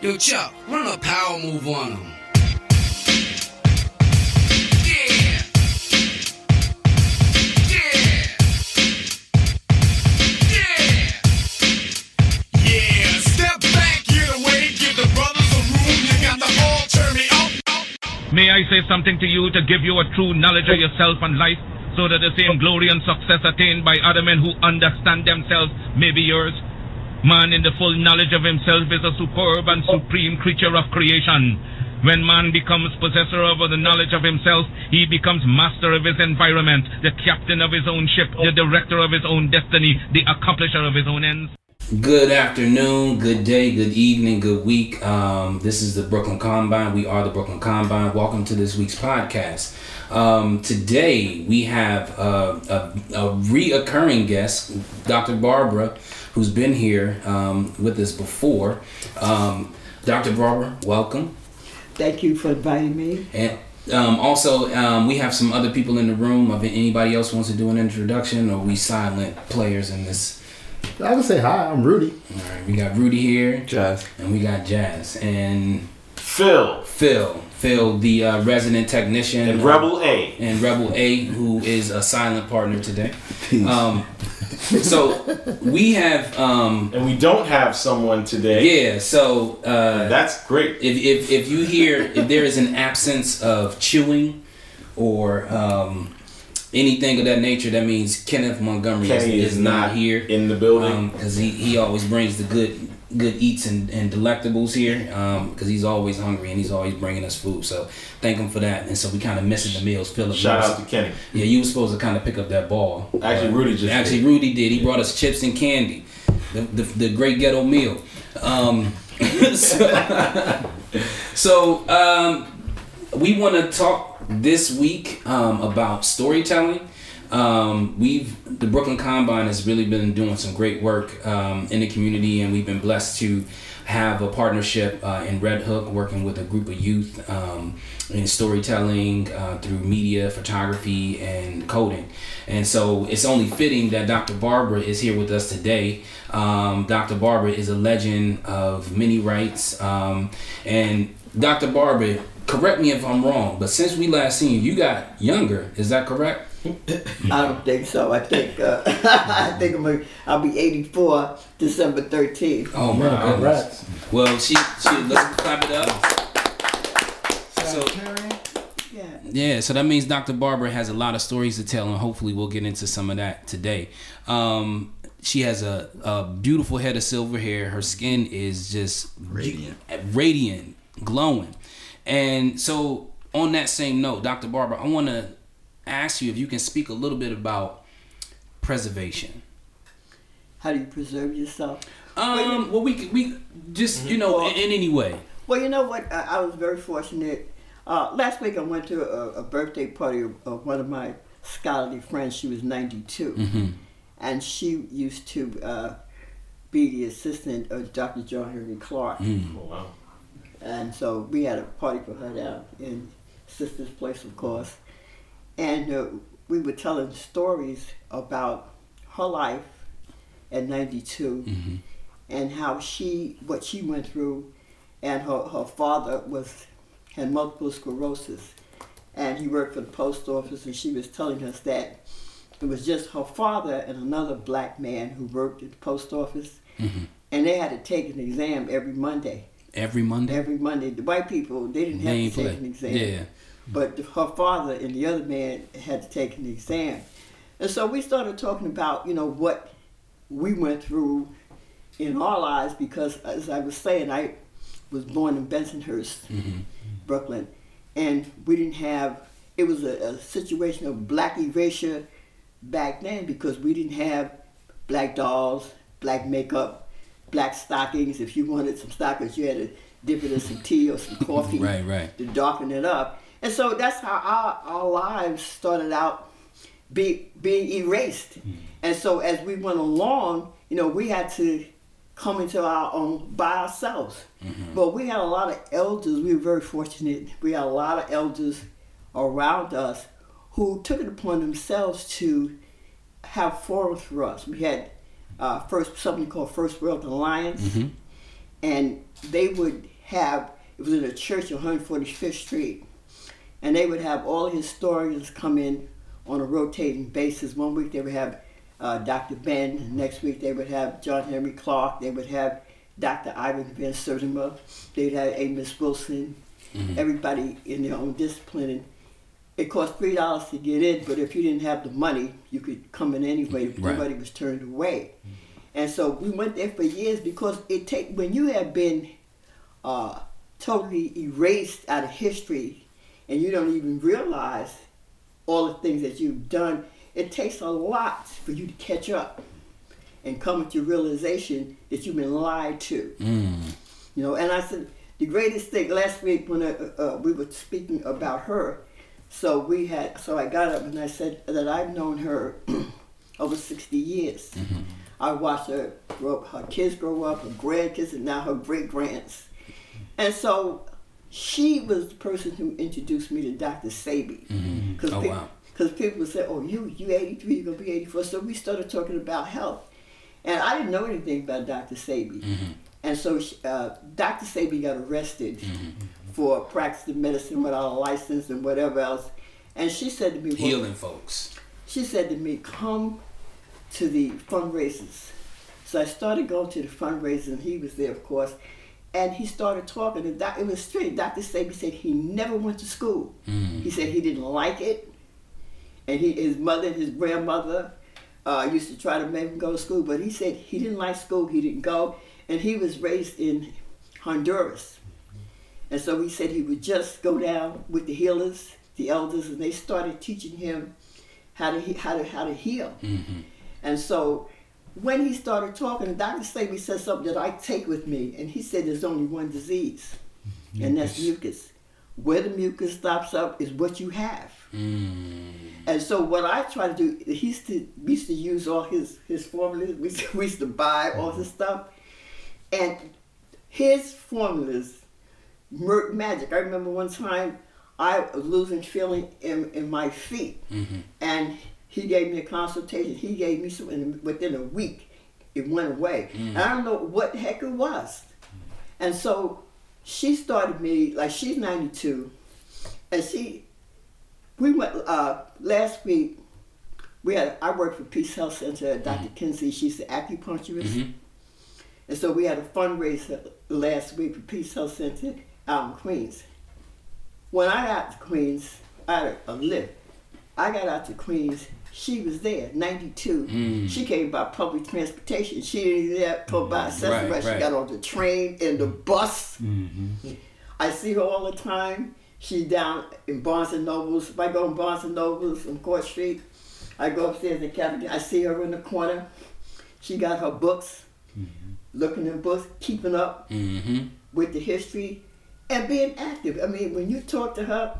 Yo, Chuck, run a power move on him. Yeah. Yeah. Yeah. Yeah, step back, get away, give the brothers a room. The turn me up. May I say something to you to give you a true knowledge of yourself and life, so that the same glory and success attained by other men who understand themselves may be yours? Man in the full knowledge of himself is a superb and supreme creature of creation. When man becomes possessor of the knowledge of himself, he becomes master of his environment, the captain of his own ship, the director of his own destiny, the accomplisher of his own ends. Good afternoon, good day, good evening, good week. Um, this is the Brooklyn Combine. We are the Brooklyn Combine. Welcome to this week's podcast. Um, today we have uh, a, a reoccurring guest, Dr. Barbara, who's been here um, with us before. Um, Dr. Barbara, welcome. Thank you for inviting me. And um, also, um, we have some other people in the room. If anybody else wants to do an introduction, or we silent players in this. I can say hi. I'm Rudy. All right, we got Rudy here, Jazz. and we got Jazz and Phil Phil. Phil, the uh, resident technician, and Rebel A. and Rebel A, who is a silent partner today. Um, so we have, um, And we don't have someone today. yeah. So uh, That's great. if, if, if you hear if there is an absence of chewing or um, anything of that nature, that means Kenneth Montgomery Kenny is, is not not here in the building. because he, he always brings the good good eats and, and delectables here because he's always hungry and he's always bringing us food. So thank him for that. And so we kind of missing the meals. Philip, Shout out to Kenny. yeah, you were supposed to kind of pick up that ball. Actually, Rudy just actually Rudy did. He brought us chips and candy, the the, the great ghetto meal. Um, so so um, we want to talk this week um, about storytelling. Um, we've the Brooklyn Combine has really been doing some great work um, in the community, and we've been blessed to have a partnership uh, in Red Hook, working with a group of youth um, in storytelling uh, through media, photography, and coding. And so it's only fitting that Dr. Barbara is here with us today. Um, Dr. Barbara is a legend of many rights, um, and Dr. Barbara, correct me if I'm wrong, but since we last seen you, you got younger. Is that correct? I don't think so. I think uh, I think I'm a, I'll be 84 December 13th. Oh my goodness. Congrats. Well, she she let's clap it up. So Yeah. yeah, so that means Dr. Barbara has a lot of stories to tell, and hopefully we'll get into some of that today. Um, she has a, a beautiful head of silver hair. Her skin is just radiant, radiant, glowing. And so, on that same note, Dr. Barbara, I want to ask you if you can speak a little bit about preservation. How do you preserve yourself? Um, well, we we just you know in, in any way. Well, you know what? I, I was very fortunate. Uh, last week I went to a, a birthday party of, of one of my scholarly friends. She was 92. Mm-hmm. And she used to uh, be the assistant of Dr. John Henrik Clarke. Mm. Oh, wow. And so we had a party for her down in Sister's Place, of course. And uh, we were telling stories about her life at 92 Mm-hmm. and how she, what she went through. And her, her father was had multiple sclerosis. And he worked for the post office. And she was telling us that it was just her father and another black man who worked at the post office. Mm-hmm. And they had to take an exam every Monday Every Monday. every Monday. The white people they didn't have to take play. an exam, Yeah. But her father and the other man had to take an exam, and so we started talking about you know what we went through in our lives because as I was saying, I was born in Bensonhurst, Mm-hmm. Brooklyn, and we didn't have. It was a, a situation of black erasure back then because we didn't have black dolls, black makeup, black stockings. If you wanted some stockings, you had to dip it in some tea or some coffee Right, right. to darken it up. And so that's how our, our lives started out be, being erased. Mm. And so as we went along, you know, we had to come into our own by ourselves. Mm-hmm. But we had a lot of elders. We were very fortunate. We had a lot of elders around us who took it upon themselves to have forums for us. We had uh, first something called First World Alliance, mm-hmm. and they would have it was in a church on 145th Street, and they would have all historians come in on a rotating basis. One week they would have uh, Dr. Ben. Next week they would have John Henrik Clarke. They would have Dr. Ivan Van Sertima. They'd have Amos Wilson. Everybody in their own discipline. And it cost three dollars to get in, but if you didn't have the money, you could come in anyway. Right. Nobody was turned away. And so we went there for years because it take when you have been uh, totally erased out of history and you don't even realize all the things that you've done, it takes a lot for you to catch up and come to your realization that you've been lied to. You know, and I said the greatest thing last week when uh, uh, we were speaking about her. So we had, so I got up and I said that I've known her over 60 years. I watched her grow up, her kids grow up, her grandkids, and now her great grands. And so she was the person who introduced me to Dr. Sebi. Mm-hmm. Mm-hmm. Because Oh, wow. people would say, oh, you, you 83, you're going to be 84. So we started talking about health. And I didn't know anything about Dr. Sebi. Mm-hmm. And so she- uh, Dr. Sebi got arrested for practicing medicine without a license and whatever else. And she said to me, well, Healing folks. she said to me, come to the fundraisers. So I started going to the fundraisers, and he was there, of course. And he started talking, and doc, it was strange. Dr. Sebi said he never went to school. He said he didn't like it, and he, his mother and his grandmother uh, used to try to make him go to school, but he said he didn't like school. He didn't go, and he was raised in Honduras. And so he said he would just go down with the healers, the elders, and they started teaching him how to he- how to how to heal. And so when he started talking, Dr. Sebi said something that I take with me, and he said there's only one disease, mm-hmm. and that's mucus. Where the mucus stops up is what you have. Mm. And so what I try to do, he used to we used to use all his his formulas. We used to, we used to buy all his mm-hmm. stuff, and his formulas work magic. I remember one time I was losing feeling in, in my feet, mm-hmm. and he gave me a consultation. He gave me some, and within a week, it went away. And I don't know what the heck it was. And so she started me like she's 92, and she we went uh, last week. We had I worked for Peace Health Center. Mm-hmm. Dr. Kinsey, she's the acupuncturist, mm-hmm. and so we had a fundraiser last week for Peace Health Center out in Queens. When I got to Queens, I had a lift. I got out to Queens. She was there, 92. Mm. She came by public transportation. She didn't get there by mm-hmm. Sesame. Right, She got on the train and the bus. Mm-hmm. I see her all the time. She's down in Barnes and Nobles. If I go in Barnes and Nobles on Court Street, I go upstairs in the cafeteria. I see her in the corner. She got her books, mm-hmm. looking in books, keeping up Mm-hmm. with the history, and being active. I mean, when you talk to her,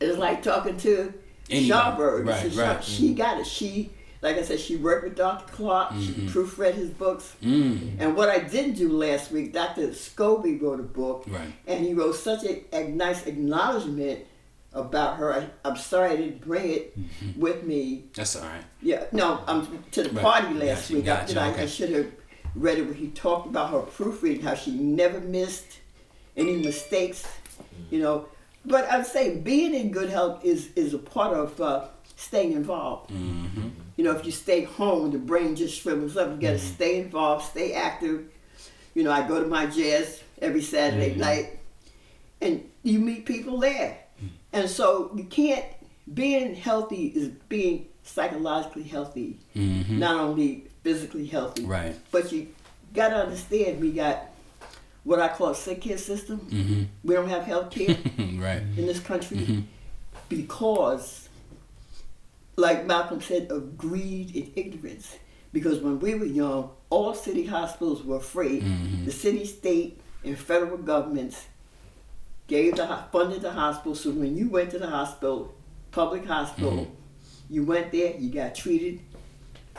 it's like talking to. Schomburg. Right, She- right. She mm-hmm. got it. She, like I said, she worked with Dr. Clarke. She mm-hmm. proofread his books. Mm. And what I didn't do last week, Dr. Scobie wrote a book, Right. and he wrote such a, a nice acknowledgement about her. I, I'm sorry I didn't bring it mm-hmm. with me. That's all right. Yeah, no, I'm to the Right. party last week. I, I, I okay. should have read it where he talked about her proofreading, how she never missed any mistakes, you know. But I'm saying being in good health is is a part of uh, staying involved. Mm-hmm. You know, if you stay home, the brain just shrivels up. You got to stay involved, stay active. You know, I go to my jazz every Saturday night, and you meet people there. And so you can't. Being healthy is being psychologically healthy, Mm-hmm. not only physically healthy. Right. But you got to understand, we got what I call a sick care system. Mm-hmm. We don't have health care right. in this country mm-hmm. because, like Malcolm said, of greed and ignorance. Because when we were young, all city hospitals were free. Mm-hmm. The city, state, and federal governments gave the funded the hospital. So when you went to the hospital, public hospital, mm-hmm. you went there, you got treated.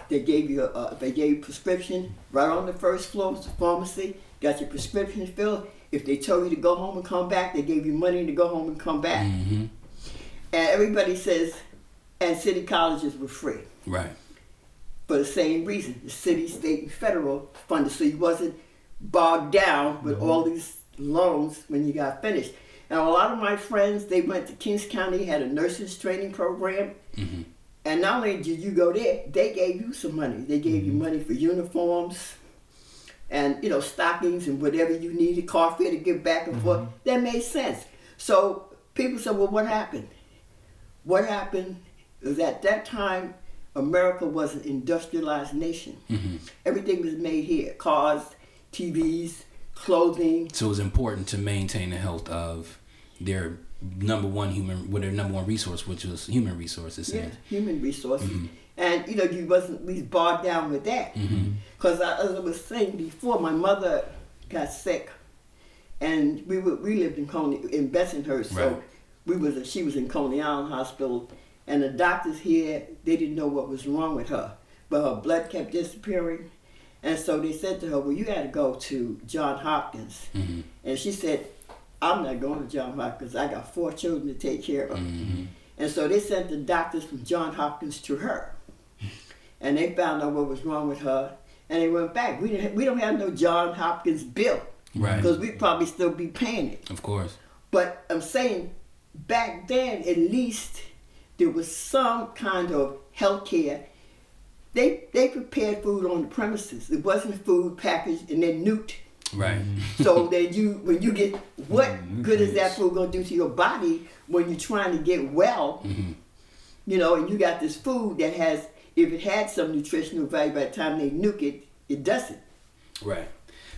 They gave you a, a they gave you prescription right on the first floor was the pharmacy. Got your prescriptions filled. If they told you to go home and come back, they gave you money to go home and come back. Mm-hmm. And everybody says, and city colleges were free Right. for the same reason. The city, state, and federal funded. So you wasn't bogged down with mm-hmm. all these loans when you got finished. And a lot of my friends, they went to Kings County, had a nurses training program. Mm-hmm. And not only did you go there, they gave you some money. They gave you mm-hmm. money for uniforms and, you know, stockings and whatever you needed, fare to get back and forth. Mm-hmm. That made sense. So people said, well, what happened? What happened is at that time, America was an industrialized nation. Mm-hmm. Everything was made here cars, TVs, clothing. So it was important to maintain the health of their number one human, with their number one resource, which was human resources. Yeah, human resources. Mm-hmm. And you know, you wasn't at least bogged down with that. Mm-hmm. Because as I was saying before, my mother got sick, and we were, we lived in Coney in Bensonhurst, so we was she was in Coney Island Hospital, and the doctors here they didn't know what was wrong with her, but her blood kept disappearing, and so they said to her, "Well, you got to go to John Hopkins," mm-hmm. and she said, "I'm not going to John Hopkins. I got four children to take care of." Mm-hmm. And so they sent the doctors from John Hopkins to her. And they found out what was wrong with her. And they went back. We, didn't, we don't have no John Hopkins bill. Right. Because we'd probably still be paying it. Of course. But I'm saying back then, at least there was some kind of health care. They, they prepared food on the premises. It wasn't food packaged and then nuked. Right. So that you, when you get, what mm-hmm. Mm-hmm. good is that food gonna do to your body when you're trying to get well? Mm-hmm. You know, and you got this food that has, if it had some nutritional value, by the time they nuke it, it doesn't. Right.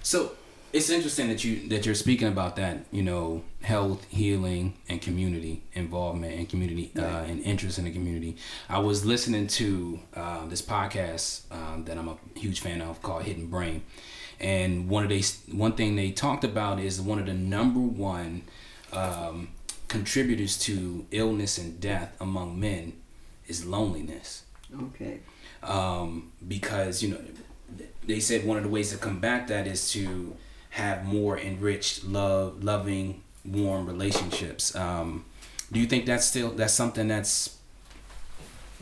So it's interesting that you that you're speaking about that. You know, health, healing, and community involvement and community uh, and interest in the community. I was listening to uh, this podcast um, that I'm a huge fan of called Hidden Brain, and one of they one thing they talked about is one of the number one um, contributors to illness and death among men is loneliness Okay. um, because you know they said one of the ways to combat that is to have more enriched love loving warm relationships um, do you think that's still that's something that's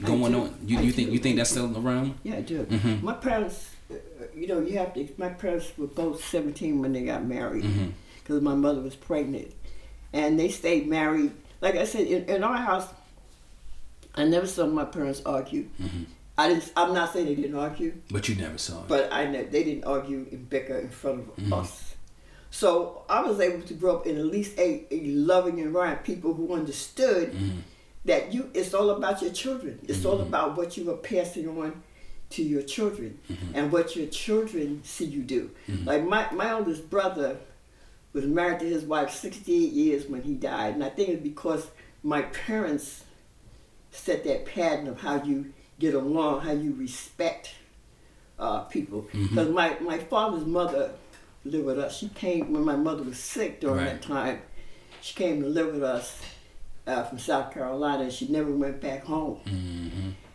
going on you, you think you think that's still around Yeah, I do. Mm-hmm. My parents, uh, you know, you have to. My parents were both seventeen when they got married, Mm-hmm. because my mother was pregnant, and they stayed married. Like I said, in, in our house, I never saw my parents argue. Mm-hmm. I didn't. I'm not saying they didn't argue, but you never saw it but I know they didn't argue and bicker in front of Mm-hmm. us. So I was able to grow up in at least a, a loving environment, people who understood Mm-hmm. that you it's all about your children. It's all about what you are passing on to your children Mm-hmm. and what your children see you do. Like my, my oldest brother was married to his wife 68 years when he died, and I think it's because my parents set that pattern of how you get along, how you respect uh, people. Because my, my father's mother lived with us. She came when my mother was sick during Right. that time. She came to live with us uh, from South Carolina, and she never went back home.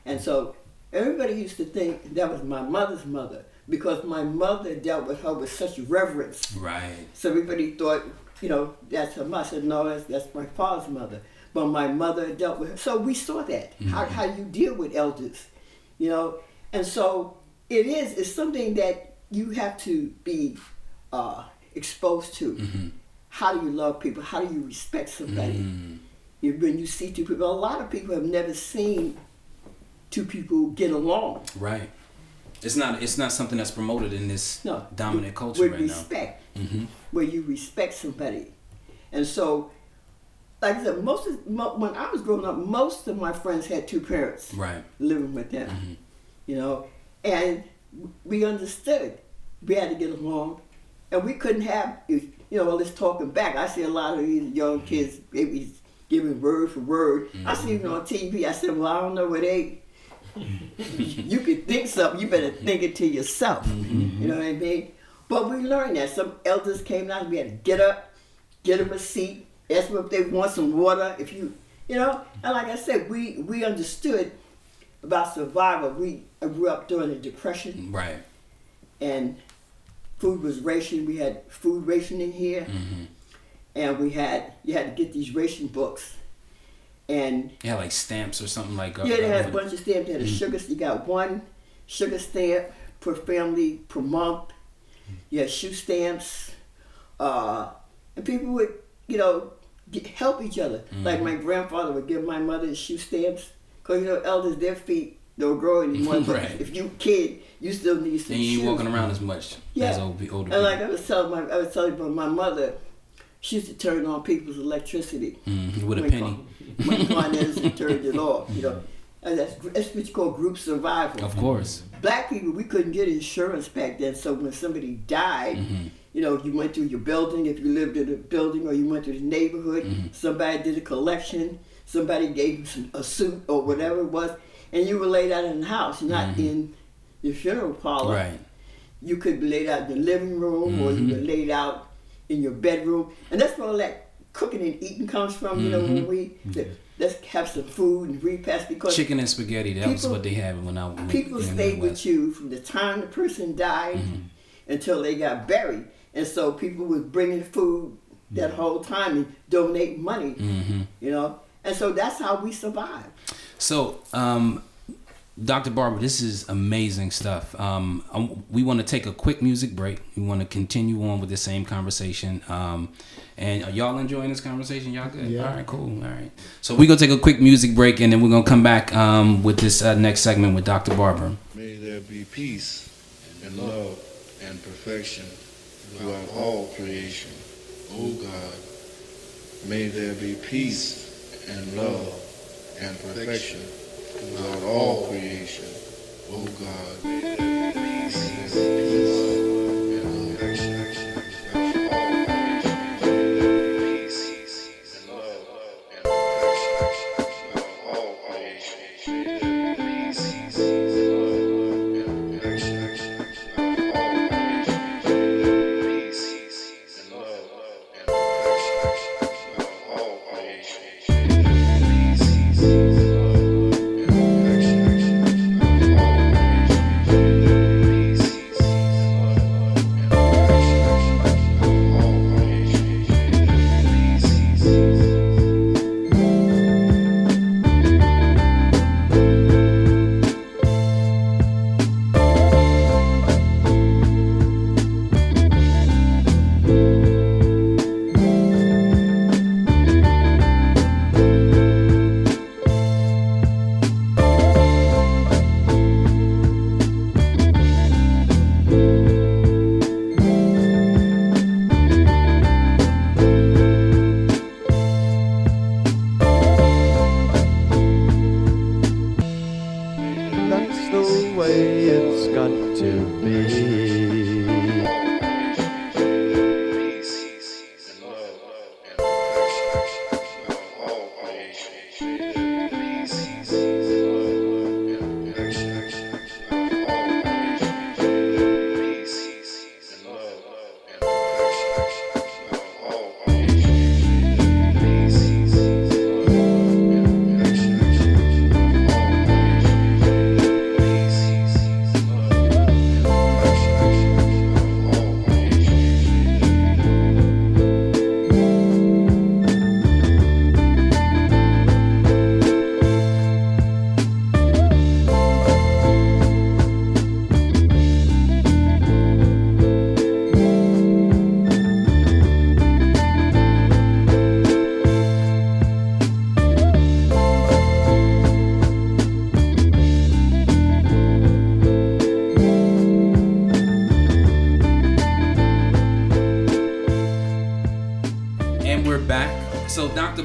And so everybody used to think that was my mother's mother because my mother dealt with her with such reverence. right So everybody thought, you know, that's her mother. I said, no, that's, that's my father's mother. But my mother dealt with her. So we saw that, how, how you deal with elders, you know. And so it is, it's something that you have to be uh, exposed to. How do you love people? How do you respect somebody? You, when you see two people, a lot of people have never seen two people get along. right it's not it's not something that's promoted in this No, dominant culture with right now respect, Mhm. where you respect somebody, and so, like I said, most of mo- when I was growing up, most of my friends had two parents right living with them, Mm-hmm. you know, and we understood we had to get along, and we couldn't have you know all this talking back. I see a lot of these young kids they be giving word for word. I see Mm-hmm. them on TV. I said, well, I don't know where they. you can think something, you better think it to yourself. You know what I mean? But we learned that some elders came down. We had to get up, get them a seat, ask them if they want some water. If you, you know, and like I said, we we understood about survival. We grew up during the depression, right and food was rationed. We had food rationing here, Mm-hmm. and we had you had to get these ration books, and yeah like stamps or something like that. yeah, they had a bunch of stamps. They had a sugar. You got one sugar stamp per family per month. you had shoe stamps, uh, and people would, you know, get, help each other. Like my grandfather would give my mother his shoe stamps, because, you know, elders, their feet don't grow anymore. But Right. if you kid, you still need some And you ain't shoes. walking around as much Yeah. as old, older And people. like I was telling my, I was telling you about my mother, she used to turn on people's electricity. Mhm, with a When penny. Con- When Edison turned it off, you know. And that's, that's what you call group survival. Of course. Black people, we couldn't get insurance back then, so when somebody died, you know, you went through your building, if you lived in a building, or you went to the neighborhood, mm-hmm. somebody did a collection, somebody gave you some, a suit or whatever it was, and you were laid out in the house, not mm-hmm. in the funeral parlor Right. you could be laid out in the living room or you mm-hmm. were laid out in your bedroom. And that's where all that cooking and eating comes from, you know, when we let's have some food and repast because Chicken and spaghetti. That was People- what they had when I when, people stayed with you from the time the person died until they got buried. And so people was bringing food that whole time and donate money, you know. And so that's how we survive. So, um, Dr. Barber, this is amazing stuff. Um, um, we want to take a quick music break. We want to continue on with the same conversation. Um, and are y'all enjoying this conversation? Y'all good? Yeah. All right, cool. All right. So we're gonna take a quick music break, and then we're gonna come back um, with this uh, next segment with Dr. Barber. May there be peace and love and perfection throughout all creation. O God, may there be peace and love and perfection throughout all creation. O God, may there be peace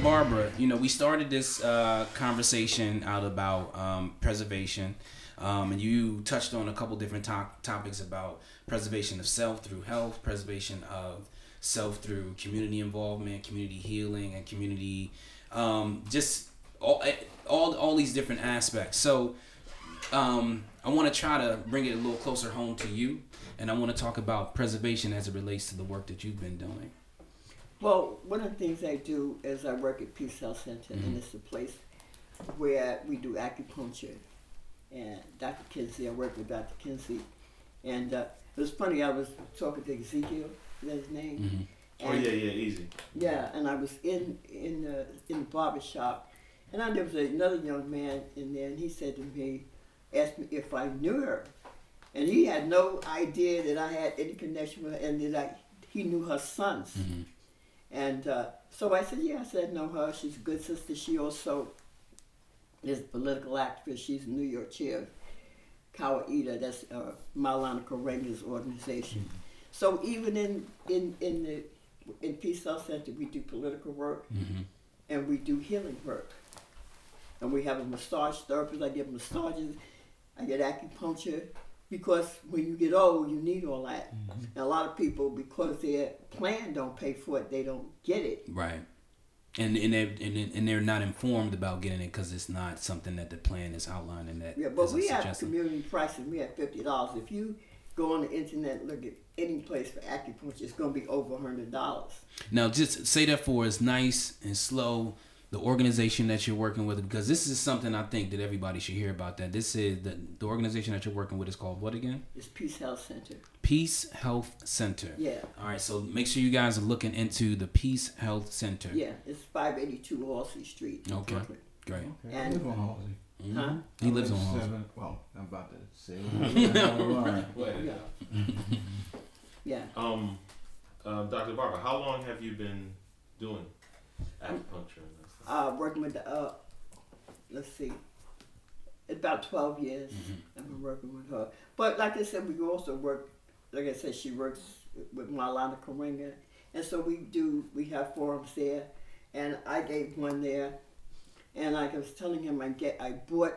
Barbara, you know, we started this uh, conversation out about um, preservation, um, and you touched on a couple different to- topics about preservation of self through health, preservation of self through community involvement, community healing, and community um, just all, all all these different aspects. So, um, I want to try to bring it a little closer home to you, and I want to talk about preservation as it relates to the work that you've been doing. Well, one of the things I do is I work at Peace Health Center, and mm-hmm. it's a place where we do acupuncture. And Dr. Kinsey, I work with Dr. Kinsey. And uh, it was funny, I was talking to Ezekiel, is that his name? Mm-hmm. Oh yeah, yeah, easy. Yeah, and I was in in the in the barber shop, and I, there was another young man in there, and he said to me, asked me if I knew her, and he had no idea that I had any connection with her, and that I, he knew her sons. Mm-hmm. And uh, so I said, yeah, I said, know her. She's a good sister. She also is a political activist. She's a New York chair, Kawaida. That's uh, Maulana Karenga's organization. So even in in in the in Peace Health Center, we do political work and we do healing work. And we have a massage therapist. I give massages. I get acupuncture because when you get old, you need all that. And a lot of people, because their plan don't pay for it, they don't get it. Right. And and they and, and they're not informed about getting it because it's not something that the plan is outlining. That Yeah, but we have community prices. We have fifty dollars. If you go on the internet look at any place for acupuncture, it's going to be over a hundred dollars. Now, just say that for us, nice and slow. The organization that you're working with, because this is something I think that everybody should hear about. That this is the the organization that you're working with is called what again? It's Peace Health Center. Peace Health Center. Yeah. All right. So make sure you guys are looking into the Peace Health Center. Yeah, it's five eighty two Halsey Street. Okay. Brooklyn. Great. Okay, And- I live on Halsey. Huh? He lives on Halsey. seven- Well, I'm about to say. Right. Yeah. Yeah. Um, uh, Dr. Barber, how long have you been doing acupuncture and that stuff? Uh, working with the, uh, let's see, it's about 12 years I've been working with her. But like I said, we also work, like I said, she works with Maulana Karenga. And so we do, we have forums there. And I gave one there. And like I was telling him, I get, I bought,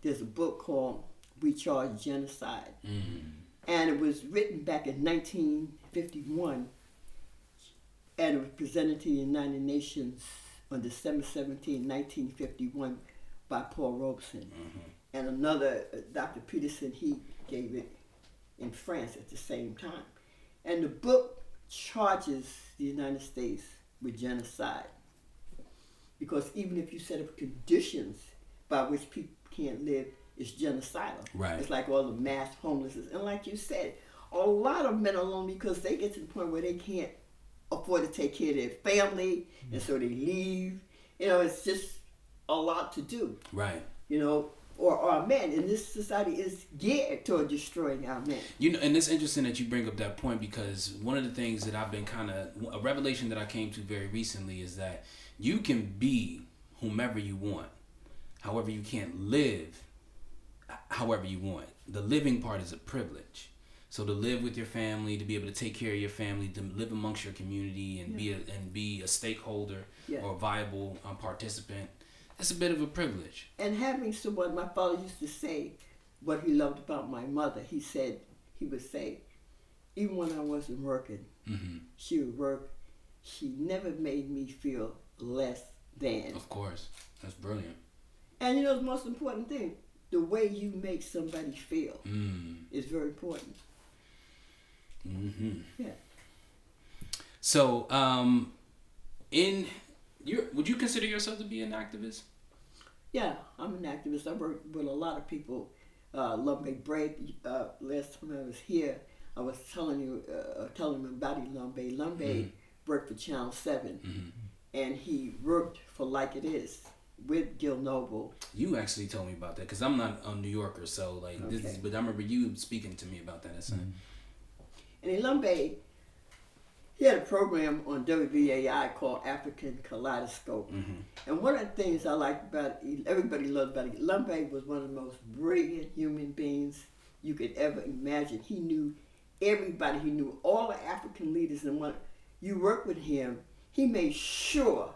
this book called We Charge Genocide. And it was written back in 1951 and it was presented to the United Nations on December 17, 1951 by Paul Robeson. And another, uh, Dr. Patterson, he gave it in France at the same time. And the book charges the United States with genocide. Because even if you set up conditions by which people can't live, it's genocidal. Right. It's like all the mass homelessness. And like you said, a lot of men are lonely because they get to the point where they can't afford to take care of their family, and mm. so they leave. You know, it's just a lot to do. Right. You know, or our men, and this society is geared toward destroying our men. You know, and it's interesting that you bring up that point because one of the things that I've been kind of a revelation that I came to very recently is that you can be whomever you want, however you can't live however you want. The living part is a privilege. So to live with your family, to be able to take care of your family, to live amongst your community, and be a, and be a stakeholder Yeah. or a viable um, participant, that's a bit of a privilege. And having someone, my father used to say what he loved about my mother. He said, he would say, even when I wasn't working, hmm she would work. She never made me feel less than. Of course, that's brilliant. And you know the most important thing, the way you make somebody feel Mm. is very important. Hmm Yeah. So, um, in you, would you consider yourself to be an activist? Yeah, I'm an activist. I work with a lot of people. Uh, Elombe Brath. Uh, last time I was here, I was telling you, uh, telling them about Lumbe. Lumbe worked for Channel 7 and he worked for Like It Is with Gil Noble. You actually told me about that because I'm not a New Yorker, so like this is. But I remember you speaking to me about that. That's And in Lumbe, he had a program on WBAI called African Kaleidoscope. And one of the things I liked about everybody loved about it, Lumbe was one of the most brilliant human beings you could ever imagine. He knew everybody. He knew all the African leaders. And when you worked with him, he made sure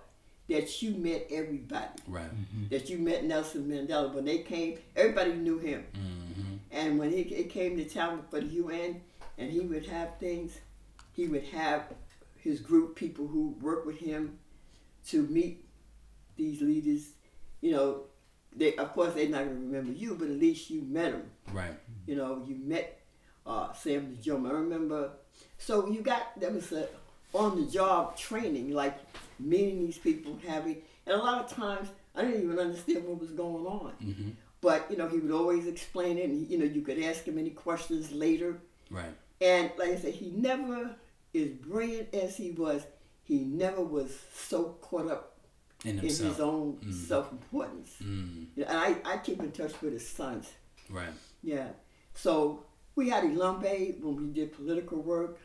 that you met everybody. right. That you met Nelson Mandela. When they came, everybody knew him. hmm And when he it came to town for the UN, and he would have things, he would have his group people who work with him to meet these leaders. You know, they of course they're not gonna remember you, but at least you met them. Right. You know, you met uh, Sam Joma. I remember. So you got that was a on the job training, like meeting these people, having, and a lot of times I didn't even understand what was going on. hmm But you know, he would always explain it, and you know, you could ask him any questions later. Right. And like I said, he never, is brilliant as he was, he never was so caught up In in his own self-importance. Mm. You know, and I, I keep in touch with his sons. Right. Yeah. So we had Elombe when we did political work,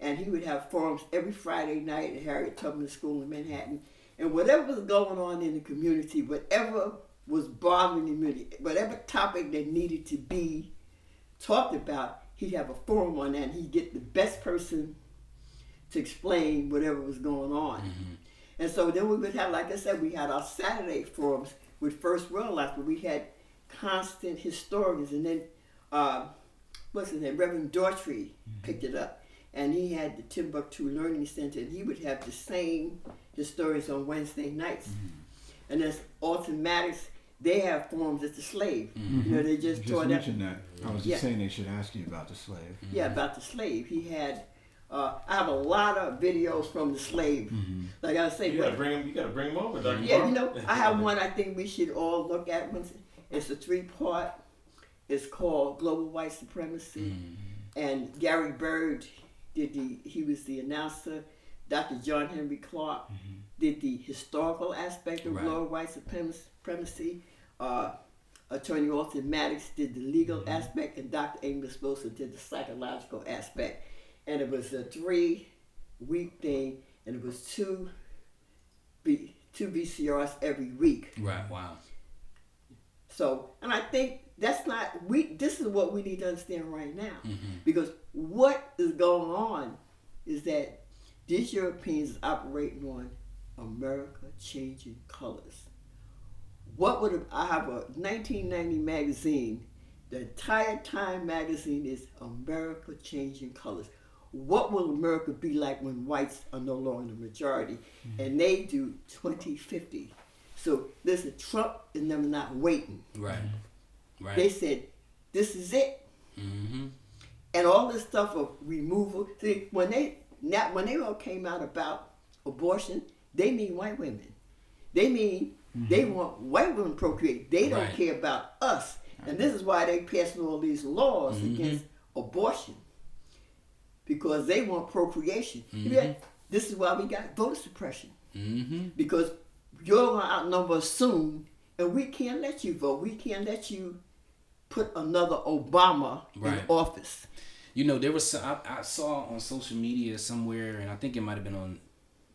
and he would have forums every Friday night at Harriet Tubman School in Manhattan. And whatever was going on in the community, whatever was bothering the community, whatever topic that needed to be talked about, he'd have a forum on that and he'd get the best person to explain whatever was going on. Mm-hmm. And so then we would have, like I said, we had our Saturday forums with First World Life, where we had constant historians. And then, uh, what's his name? Reverend Daughtry mm-hmm. picked it up. And he had the Timbuktu Learning Center, and he would have the same historians on Wednesday nights. Mm-hmm. And there's automatics, they have forms at the slave. You mm-hmm. know, they just, You tore just that. mentioned that. I was just Yeah. saying they should ask you about the slave. Yeah, mm-hmm. about the slave. He had, uh, I have a lot of videos from the slave. Mm-hmm. Like I say, You gotta bring him. You gotta bring him over, Dr. yeah, Barber. you know, I have one I think we should all look at. Once It's a three part. It's called Global White Supremacy. And Gary Byrd did the, he was the announcer. Dr. John Henrik Clarke did the historical aspect of Right. global white supremacy. Uh, Attorney Alton Maddox did the legal aspect, and Dr. Amos Wilson did the psychological aspect. And it was a three week thing, and it was two B, two VCRs every week. Right. Wow. So, and I think that's not we. This is what we need to understand right now, Mm-hmm. because what is going on is that these Europeans are operating on America changing colors. What would have, I have a 1990 magazine? The entire Time magazine is America changing colors. What will America be like when whites are no longer the majority? And they do 2050. So listen, Trump and them not waiting. Right. Right. They said, this is it. Mm-hmm. And all this stuff of removal. See, when they now when they all came out about abortion, they mean white women. They mean they mm-hmm. want white women to procreate. They don't Right. care about us. And this is why they're passing all these laws mm-hmm. against abortion. Because they want procreation. Yeah, mm-hmm. this is why we got voter suppression. Mm-hmm. Because you're gonna outnumber us soon, and we can't let you vote. We can't let you put another Obama Right. in office. You know, there was some, I, I saw on social media somewhere, and I think it might have been on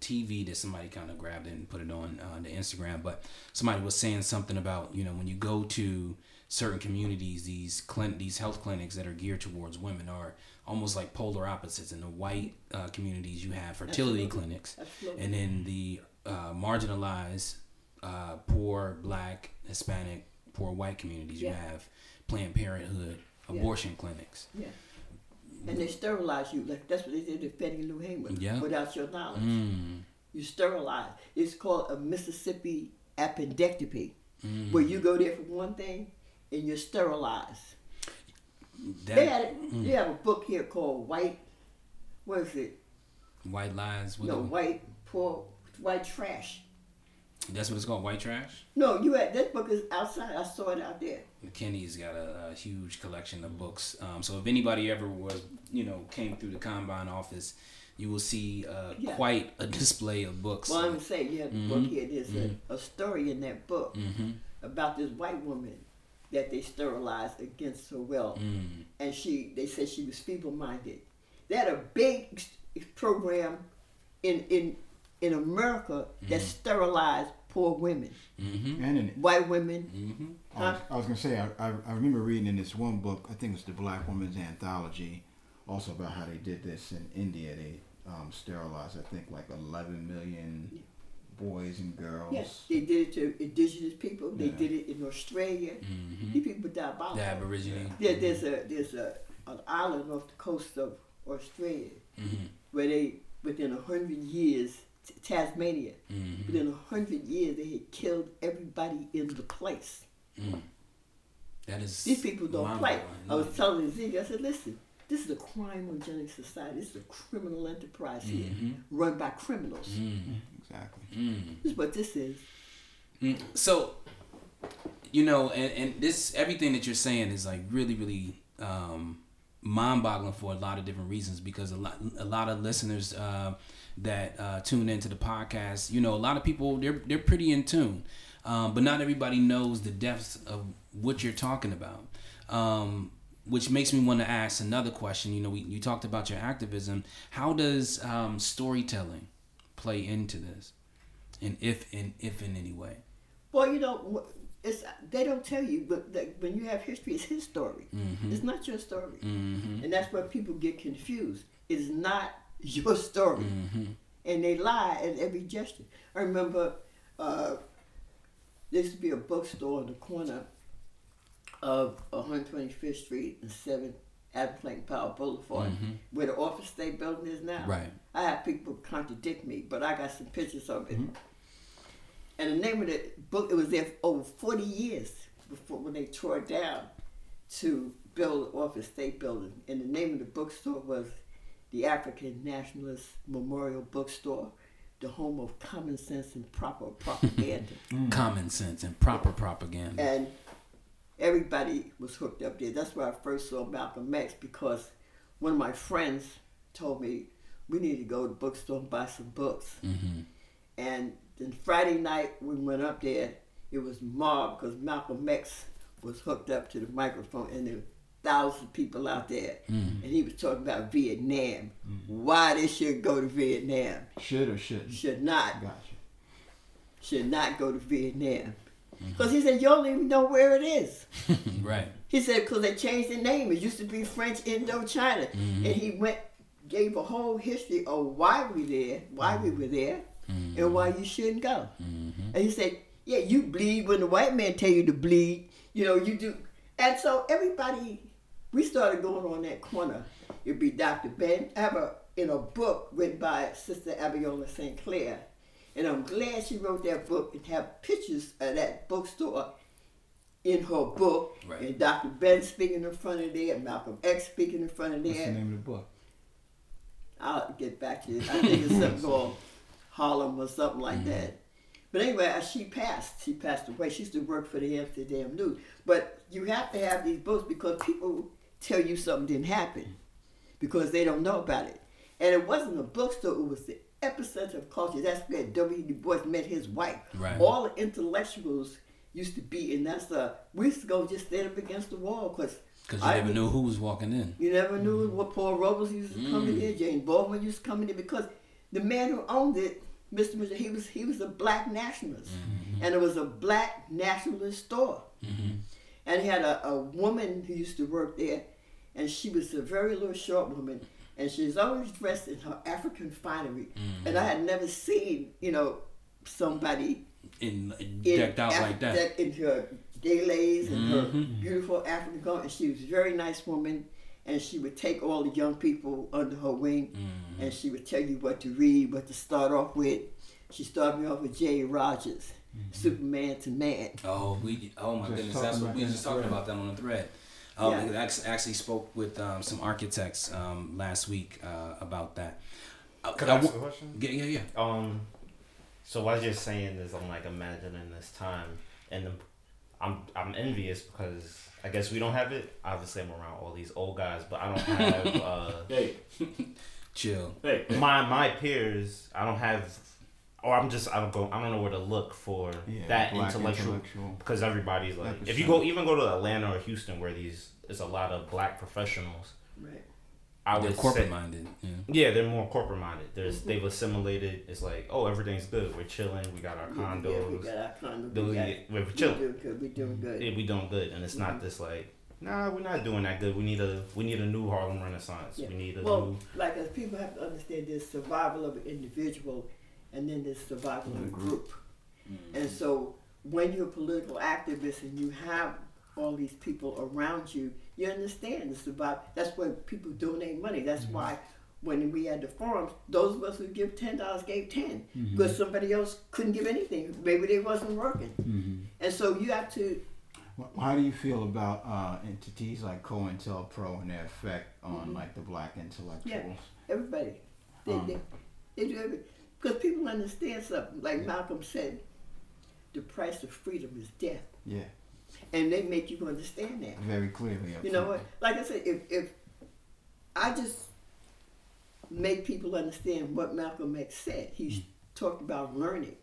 TV that somebody kind of grabbed it and put it on uh, the Instagram. But somebody was saying something about you know when you go to certain communities, these clin- these health clinics that are geared towards women are almost like polar opposites. In the white uh, communities, you have fertility Absolutely. clinics, Absolutely. and in the uh, marginalized, uh, poor black, Hispanic, poor white communities, you have Planned Parenthood Yeah. abortion clinics. Yeah. And they sterilize you. Like that's what they did to Betty Lou. Yeah. Without your knowledge. Mm. You sterilize. It's called a Mississippi appendectomy. Mm. Where you go there for one thing and you're sterilized. That they had it, they have a book here called White what is it? white lies. No, white poor white trash. That's what it's called. White trash. No, you had that book is outside. I saw it out there. Kenny's got a, a huge collection of books. Um, so if anybody ever was, you know, came through the combine office, you will see uh, Yeah. quite a display of books. Well, I'm saying you have the book here. There's a, a story in that book Mm-hmm. about this white woman that they sterilized against her will, Mm. and she they said she was feeble-minded. They had a big ex- ex- program in in in America that sterilized poor women, Mm-hmm. And in white women. Mm-hmm. I was, I was gonna say I, I, I remember reading in this one book I think it's the Black Woman's Anthology, also about how they did this in India. They um, sterilized I think like 11 million boys and girls. Yes, they did it to indigenous people. They Yeah. did it in Australia. Mm-hmm. These people diabolical. The Aborigine. There, there's a there's a an island off the coast of Australia Mm-hmm. where they within a hundred years Tasmania Mm-hmm. within a hundred years they had killed everybody in the place. Mm. That is. These people don't play. mind-boggling. I was telling Zeke, I said, listen, this is a criminogenic society. This is a criminal enterprise here, Mhm. run by criminals. Mm. Exactly. Mm. This is what this is. Mm, So, you know, and, and this everything that you're saying is like really, really um, mind-boggling for a lot of different reasons. Because a lot, a lot of listeners uh, that uh, tune into the podcast, you know, a lot of people they're they're pretty in tune, um, but not everybody knows the depths of what you're talking about. Um, which makes me want to ask another question. You know, we, you talked about your activism. How does um, storytelling play into this, and if in if in any way? Well, you know, it's they don't tell you, but that when you have history, it's his story. It's not your story, and that's where people get confused. It's not your story, and they lie at every gesture. I remember uh, there used to be a bookstore in the corner of 125th Street and 7 Adam Clayton Powell Boulevard, mm-hmm. where the Office State Building is now. Right. I have people contradict me, but I got some pictures of it. Mm-hmm. And the name of the book, it was there for over 40 years before when they tore it down to build the Office State Building. And the name of the bookstore was the African Nationalist Memorial Bookstore, the home of common sense and proper propaganda. Mm. Common sense and proper propaganda. and everybody was hooked up there. That's where I first saw Malcolm X because one of my friends told me we need to go to the bookstore and buy some books. Mm-hmm. And then Friday night we went up there. It was mob because Malcolm X was hooked up to the microphone and were thousand people out there. Mm-hmm. And he was talking about Vietnam. Mm-hmm. Why they should go to Vietnam. Should or shouldn't? Should not Gotcha. should not go to Vietnam. Mm-hmm. Because he said, you don't even know where it is. right. He said, because they changed the name. It used to be French Indochina. And he went, gave a whole history of why we there, why we were there, and why you shouldn't go. And he said, yeah, you bleed when the white man tell you to bleed. You know, you do. And so everybody, we started going on that corner. It'd be Dr. Ben. I have a, in a book written by Sister Abiola Sinclair. And I'm glad she wrote that book and have pictures of that bookstore in her book. Right. And Dr. Ben speaking in front of there, and Malcolm X speaking in front of there. What's the name of the book? I'll get back to you. I think it's something called Harlem or something like mm-hmm. that. But anyway, she passed. She passed away. She used to work for the Amsterdam News. But you have to have these books because people tell you something didn't happen because they don't know about it. And it wasn't a bookstore, it was the epicenter of culture. That's where W. Du Bois met his wife. Right. All the intellectuals used to be, and that's uh, we used to go just stand up against the wall because Because you never knew who was walking in. you never knew mm. what Paul Robeson used to come in there, mm. James Baldwin used to come in there because the man who owned it, Mr. Mitchell, he was he was a black nationalist, mm-hmm. and it was a black nationalist store, mm-hmm. and he had a, a woman who used to work there, and she was a very little short woman, and she's always dressed in her African finery, and I had never seen you know somebody In, in decked out Af- like that. decked in her galays and her beautiful African garment. And she was a very nice woman, and she would take all the young people under her wing, Mm-hmm. and she would tell you what to read, what to start off with. She started me off with Jay Rogers, Mm-hmm. Superman to Man. Oh, we. Oh my Just goodness, that's what we were just talking thread. about that on the thread. Um, Yeah. I actually spoke with um, some architects um, last week uh, about that. Uh, Could I I ask wa- question? Yeah, yeah, yeah. Um, so what you're saying is I'm like imagining this time, and I'm I'm envious because I guess we don't have it. Obviously, I'm around all these old guys, but I don't have uh, Hey, Chill. hey. my my peers. I don't have, or I'm just I don't go. I don't know where to look for Yeah, that intellectual, intellectual. because everybody's like, if you go even go to Atlanta or Houston where these there's a lot of black professionals. Right. I They're would corporate say, minded. Yeah. Yeah, they're more corporate minded. There's mm-hmm. they've assimilated. It's like, oh, everything's good. We're chilling. We got our Yeah, we condos. got our condos. Do We we- got, we're we chilling. doing good. We doing good. Yeah, we doing good, and it's not mm-hmm. this like, nah, we're not doing that good. We need a we need a new Harlem Renaissance. Yeah. We need a Well, new. like as people have to understand, this survival of an individual, and then there's survival of a group. And so, when you're a political activist and you have all these people around you, you understand the survival. That's why people donate money. That's why when we had the forums, those of us who give ten dollars gave 10 because somebody else couldn't give anything. Maybe they wasn't working. And so you have to How do you feel about uh, entities like COINTELPRO and their effect on Mm-hmm. like the black intellectuals? Yeah, Everybody. They, Um. they, they do everything. Because people understand something. Like Malcolm said, the price of freedom is death. Yeah, And they make you understand that. very clearly. up You know what? Like I said, if, if I just make people understand what Malcolm X said, he mm. talked about learning.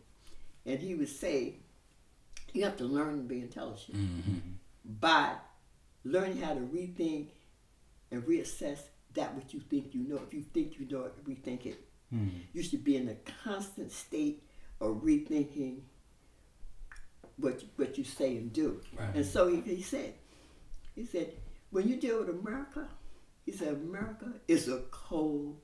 And he would say, you have to learn to be intelligent mm-hmm. by learning how to rethink and reassess that which you think you know. If you think you know it, rethink it. You should be in a constant state of rethinking what you, what you say and do. Right. And so he, he said, he said, when you deal with America, he said, America is a cold,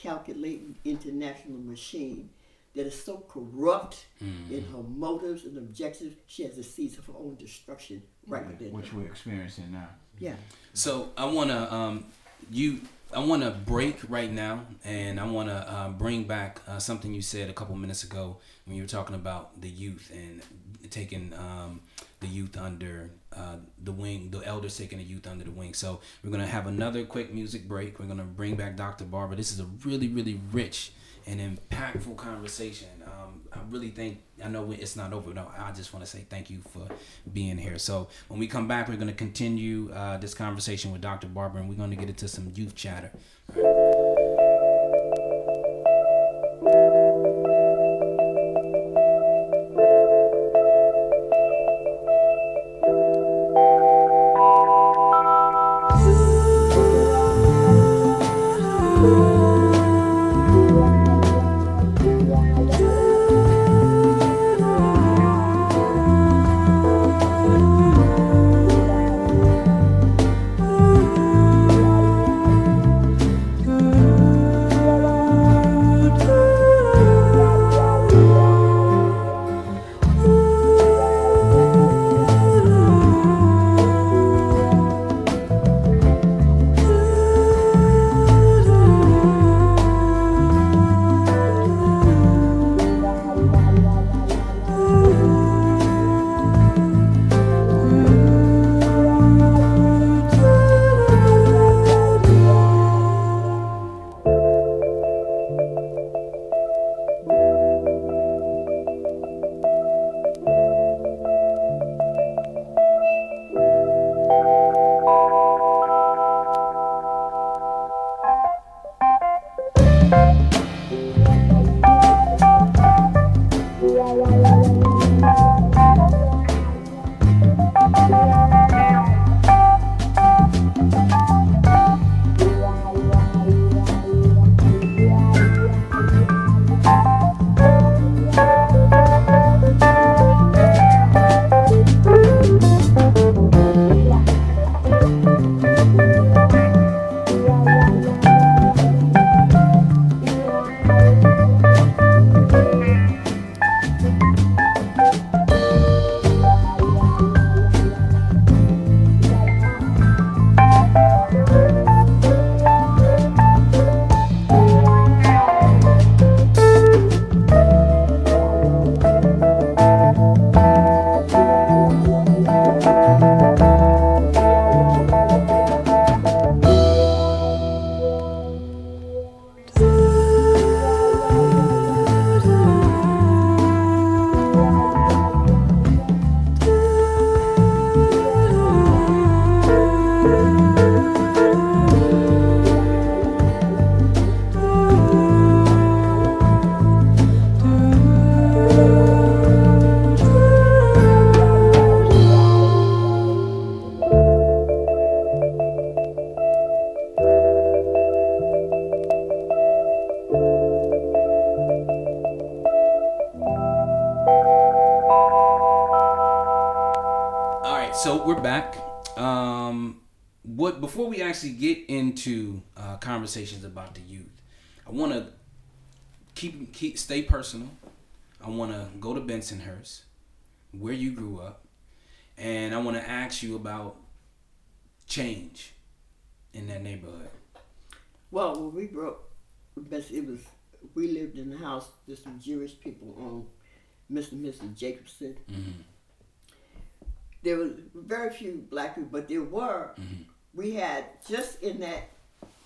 calculating international machine that is so corrupt in her motives and objectives, she has the seeds of her own destruction right within Which her. we're experiencing now. Yeah. So I wanna um you I wanna break right now, and I wanna uh, bring back uh, something you said a couple minutes ago when you were talking about the youth and taking um, the youth under uh, the wing, the elders taking the youth under the wing. So we're gonna have another quick music break. We're gonna bring back Dr. Barber. This is a really really rich and impactful conversation. Um, I really think I know it's not over. No, I just want to say thank you for being here. So when we come back, we're going to continue uh, this conversation with Dr. Barber, and we're going to get into some youth chatter. Personal. I want to go to Bensonhurst, where you grew up, and I want to ask you about change in that neighborhood. Well, when we broke, it was we lived in the house. There's some Jewish people on Mr. and Mrs. Jacobson. Mm-hmm. There was very few black people, but there were. Mm-hmm. We had just in that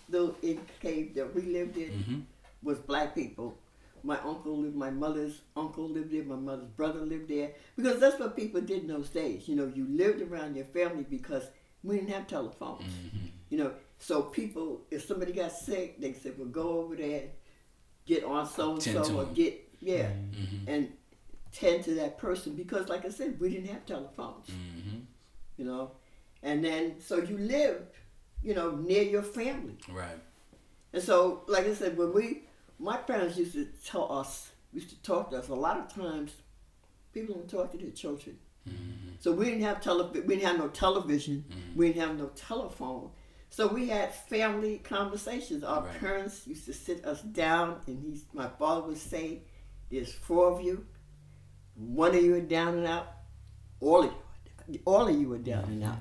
little enclave that we lived in mm-hmm. was black people. My uncle lived, my mother's uncle lived there, my mother's brother lived there. Because that's what people did in those days. You know, you lived around your family because we didn't have telephones. You know, so people, if somebody got sick, they said, well, go over there, get on so and so, or get, yeah, and tend to that person. Because, like I said, we didn't have telephones. You know, and then so you lived, you know, near your family. Right. And so, like I said, when we, my parents used to tell us, used to talk to us. A lot of times, people don't talk to their children. Mm-hmm. So we didn't have tele, we didn't have no television, we didn't have no telephone. So we had family conversations. Our Right. parents used to sit us down, and he's, my father would say, "There's four of you. One of you are down and out. All of you, all of you are down and out.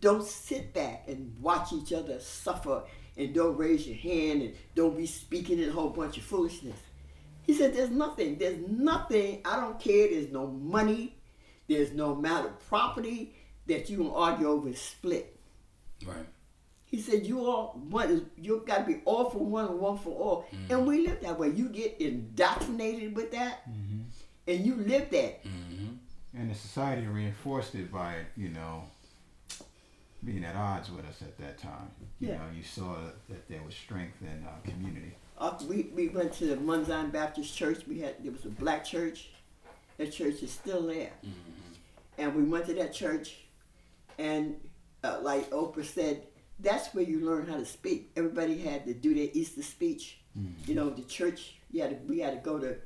Don't sit back and watch each other suffer, and don't raise your hand, and don't be speaking in a whole bunch of foolishness." He said, "There's nothing. There's nothing. I don't care. There's no money. There's no amount of property that you can argue over and split." Right. He said, "You all one is you got to be all for one and one for all." And we live that way. You get indoctrinated with that, and you live that. Mm-hmm. And the society reinforced it by, you know, being at odds with us at that time. You Yeah. know, you saw that there was strength in uh, community. After we, we went to the Munzine Baptist Church, we had there was a black church. That church is still there, and we went to that church, and uh, like Oprah said, that's where you learn how to speak. Everybody had to do their Easter speech. You know, the church. You had to, we had to go to.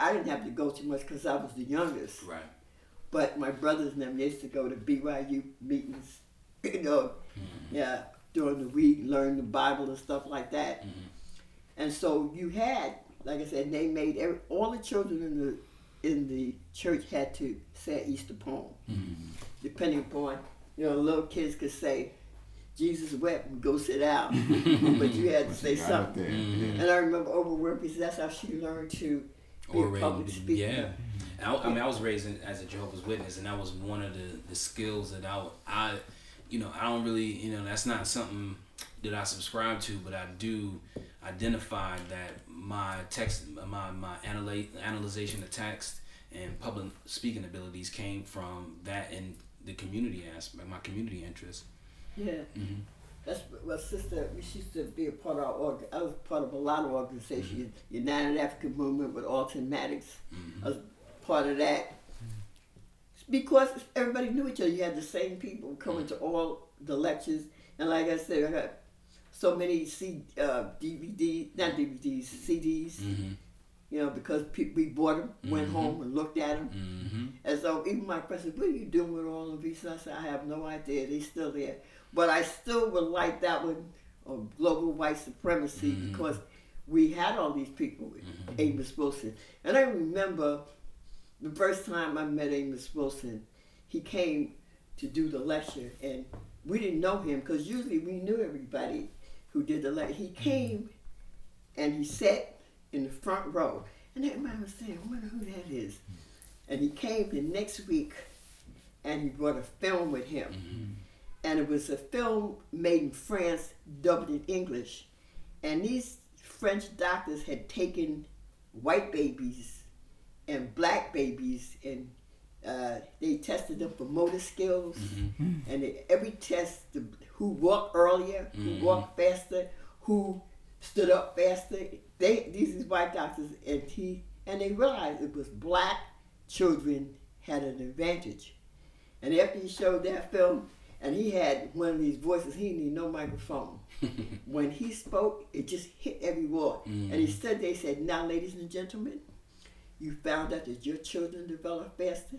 I didn't have to go too much because I was the youngest. Right. But my brothers and them they used to go to BYU meetings, you know, mm-hmm. yeah, during the week, learn the Bible and stuff like that. Mm-hmm. And so you had, like I said, they made every, all the children in the in the church had to say an Easter poem, mm-hmm. depending upon, you know, little kids could say, "Jesus wept," and go sit down, but you had to say Got something. there, yeah. And I remember Oprah Winfrey said that's how she learned to be a public speaker. yeah. I, I mean, I was raised in, as a Jehovah's Witness, and that was one of the, the skills that I, I, you know, I don't really, you know, that's not something that I subscribe to, but I do identify that my text, my my analyze, analyzation of text and public speaking abilities came from that and the community aspect, my community interest. Yeah. Mhm. That's well, sister. We used to be a part of our org. I was part of a lot of organizations. United African Movement with Alton Maddox. I was part of that. Because everybody knew each other. You had the same people coming to all the lectures, and like I said, I got so many C, uh, DVD, not DVDs, CDs. Mm-hmm. You know, because pe- we bought them, went Mhm. home and looked at them. Mm-hmm. And so even my said, What are you doing with all of these? I said, I have no idea. They're still there. But I still would like that one of global white supremacy Mhm. because we had all these people, with Amos Wilson. And I remember the first time I met Amos Wilson, he came to do the lecture and we didn't know him because usually we knew everybody who did the lecture. He came and he sat in the front row. And everybody was saying, I wonder who that is. And he came the next week and he brought a film with him. Mm-hmm. And it was a film made in France, dubbed in English. And these French doctors had taken white babies and black babies and uh, they tested them for motor skills. Mm-hmm. And they, every test, the, who walked earlier, who mm-hmm. walked faster, who stood up faster. They these is white doctors and he and they realized it was black children had an advantage. And after he showed that film, and he had one of these voices, he didn't need no microphone. when he spoke, it just hit every wall. And he stood there, he said, Now, ladies and gentlemen, you found out that your children develop faster.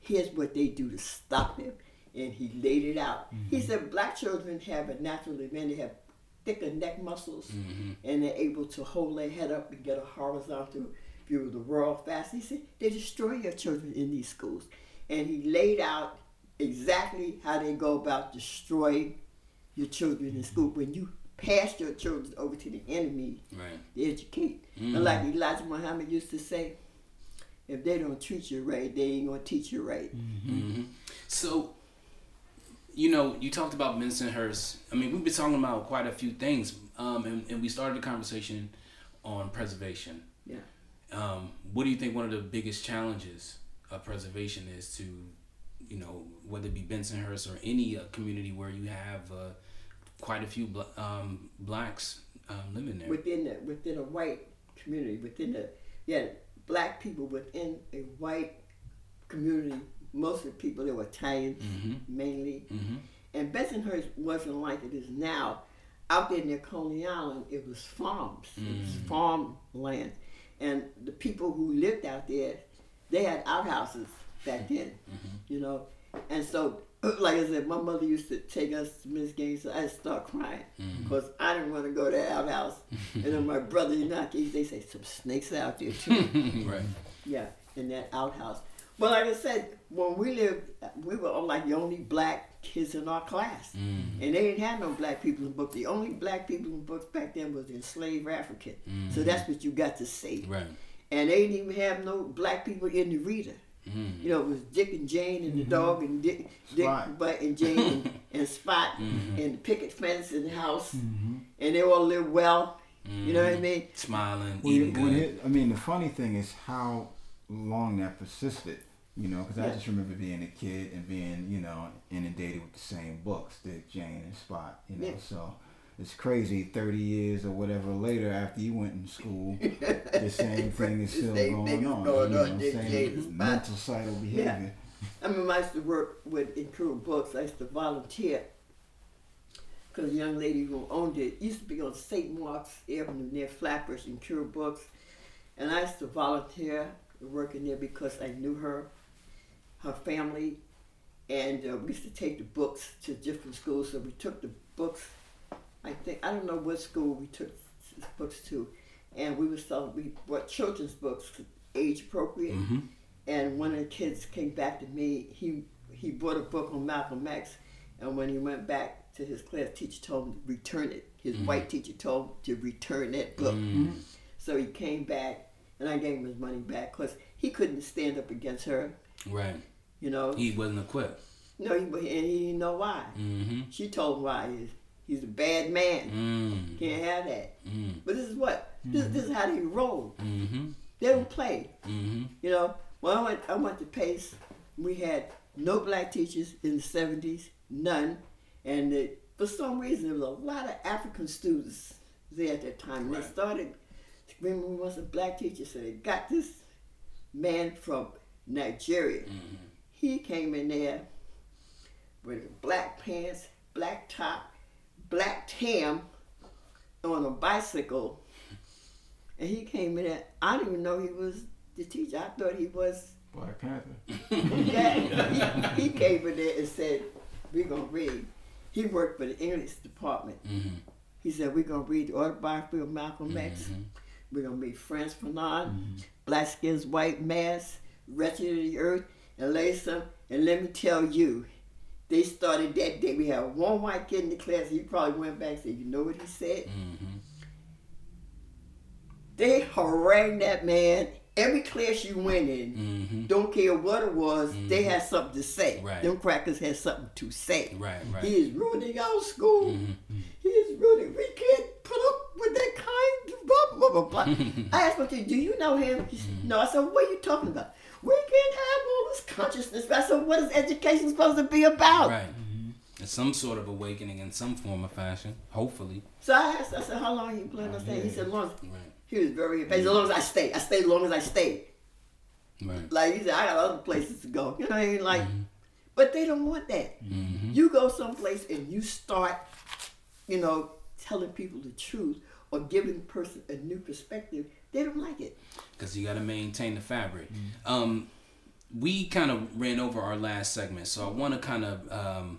Here's what they do to stop them. And he laid it out. He said, Black children have a natural advantage, they have thicker neck muscles, Mm-hmm. and they're able to hold their head up and get a horizontal view of the world fast. He said, They destroy your children in these schools. And he laid out exactly how they go about destroying your children in school. When you pass your children over to the enemy, Right. they educate. Mhm. And like Elijah Muhammad used to say, if they don't treat you right, they ain't gonna teach you right. Mm-hmm. So, you know, you talked about Bensonhurst. I mean, we've been talking about quite a few things, um, and, and we started the conversation on preservation. Yeah. Um, what do you think one of the biggest challenges of preservation is to, you know, whether it be Bensonhurst or any uh, community where you have uh, quite a few bl- um, blacks um, living there? Within the within a white community, within the yeah, black people within a white community most of the people there were Italians mainly. And Bensonhurst wasn't like it is now. Out there near Coney Island, it was farms. It was farm land And the people who lived out there, they had outhouses back then, you know. And so, like I said, my mother used to take us to Miss Gaines, so I'd start crying mm-hmm. because I didn't want to go to the outhouse. and then my brother, you know, they say some snakes out there too. right. Yeah, in that outhouse. But like I said, when we lived, we were like the only black kids in our class, mm. and they didn't have no black people in books. The only black people in books back then was the enslaved African. So mm. that's what you got to see. Right. And they didn't even have no black people in the reader. Mm-hmm. You know, it was Dick and Jane and the mm-hmm. dog and Dick, Dick Spot. Butt and Jane and, and Spot mm-hmm. and the picket fence in the house, and they all lived well. You know what I mean? Smiling, Well, eating when good. it- I mean, the funny thing is how long that persisted. You know, because I just remember being a kid and being, you know, inundated with the same books, Dick, Jane, and Spot. You know, Yeah. so it's crazy. Thirty years or whatever later, after you went in school, the same thing is still going on. going you on, know, Dick, same and mental cycle behavior. yeah. I mean, I used to work with Nkiru Books. I used to volunteer because the young lady who owned it used to be on St. Mark's Avenue near Flatbush in Cure Books. And I used to volunteer working there because I knew her, her family, and uh, we used to take the books to different schools. So we took the books, I think, I don't know what school we took books to, and we was selling, we bought children's books, age appropriate. Mm-hmm. And one of the kids came back to me. He he bought a book on Malcolm X, and when he went back to his class, teacher told him to return it. His mm-hmm. white teacher told him to return that book. Mm-hmm. So he came back, and I gave him his money back because he couldn't stand up against her. Right. You know, He wasn't equipped. no, he, and he didn't know why. Mm-hmm. She told him why. He's, a bad man. Mm. Can't have that. Mm. But this is what this, this is how they roll. Mm-hmm. They don't play. Mm-hmm. You know, when I went, I went to Pace, we had no black teachers in the 70s, none. And for some reason, there was a lot of African students there at that time. And Right. they started screaming, we want some black teachers. So they got this man from Nigeria. He came in there with black pants, black top, black tam on a bicycle. And he came in there. I didn't even know he was the teacher. I thought he was. Black Panther. Yeah, he, he came in there and said, "We're gonna read." He worked for the English department. Mm-hmm. He said, "We're gonna read the autobiography of Malcolm X. We're gonna read Frantz Fanon, Black Skins, White Masks, Wretched of the Earth, and Latham." And let me tell you, they started that day. We had one white kid in the class. He probably went back and said, "You know what he said?" Mm-hmm. They harangued that man. Every class you went in, Mm-hmm. don't care what it was, they had something to say. Right. Them crackers had something to say. Right, right. He is ruining our school. Mm-hmm. He is ruining. We can't put up with that kind of blah blah blah blah. I asked him, "Do you know him?" He Mm-hmm. said, "No." I said, "What are you talking about? We can't have all this consciousness." I So "What is education supposed to be about?" Right. It's some sort of awakening in some form or fashion. Hopefully. So I asked, I said, "How long you planning on staying?" He said, "Long." Right. He was very impatient. As long as I stay, I stay as long as I stay. Right. Like he said, I got other places to go. You know what I mean? Like, but they don't want that. Mm-hmm. You go someplace and you start, you know, telling people the truth or giving person a new perspective. They don't like it. because you got to maintain the fabric. Um, we kind of ran over our last segment, so I want to kind of um,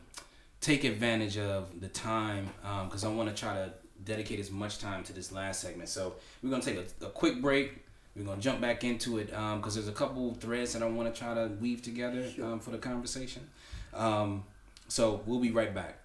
take advantage of the time because I want to try to dedicate as much time to this last segment. So we're gonna take a, a quick break. We're gonna jump back into it because there's a couple threads that I want to try to weave together um, for the conversation. Um, so we'll be right back.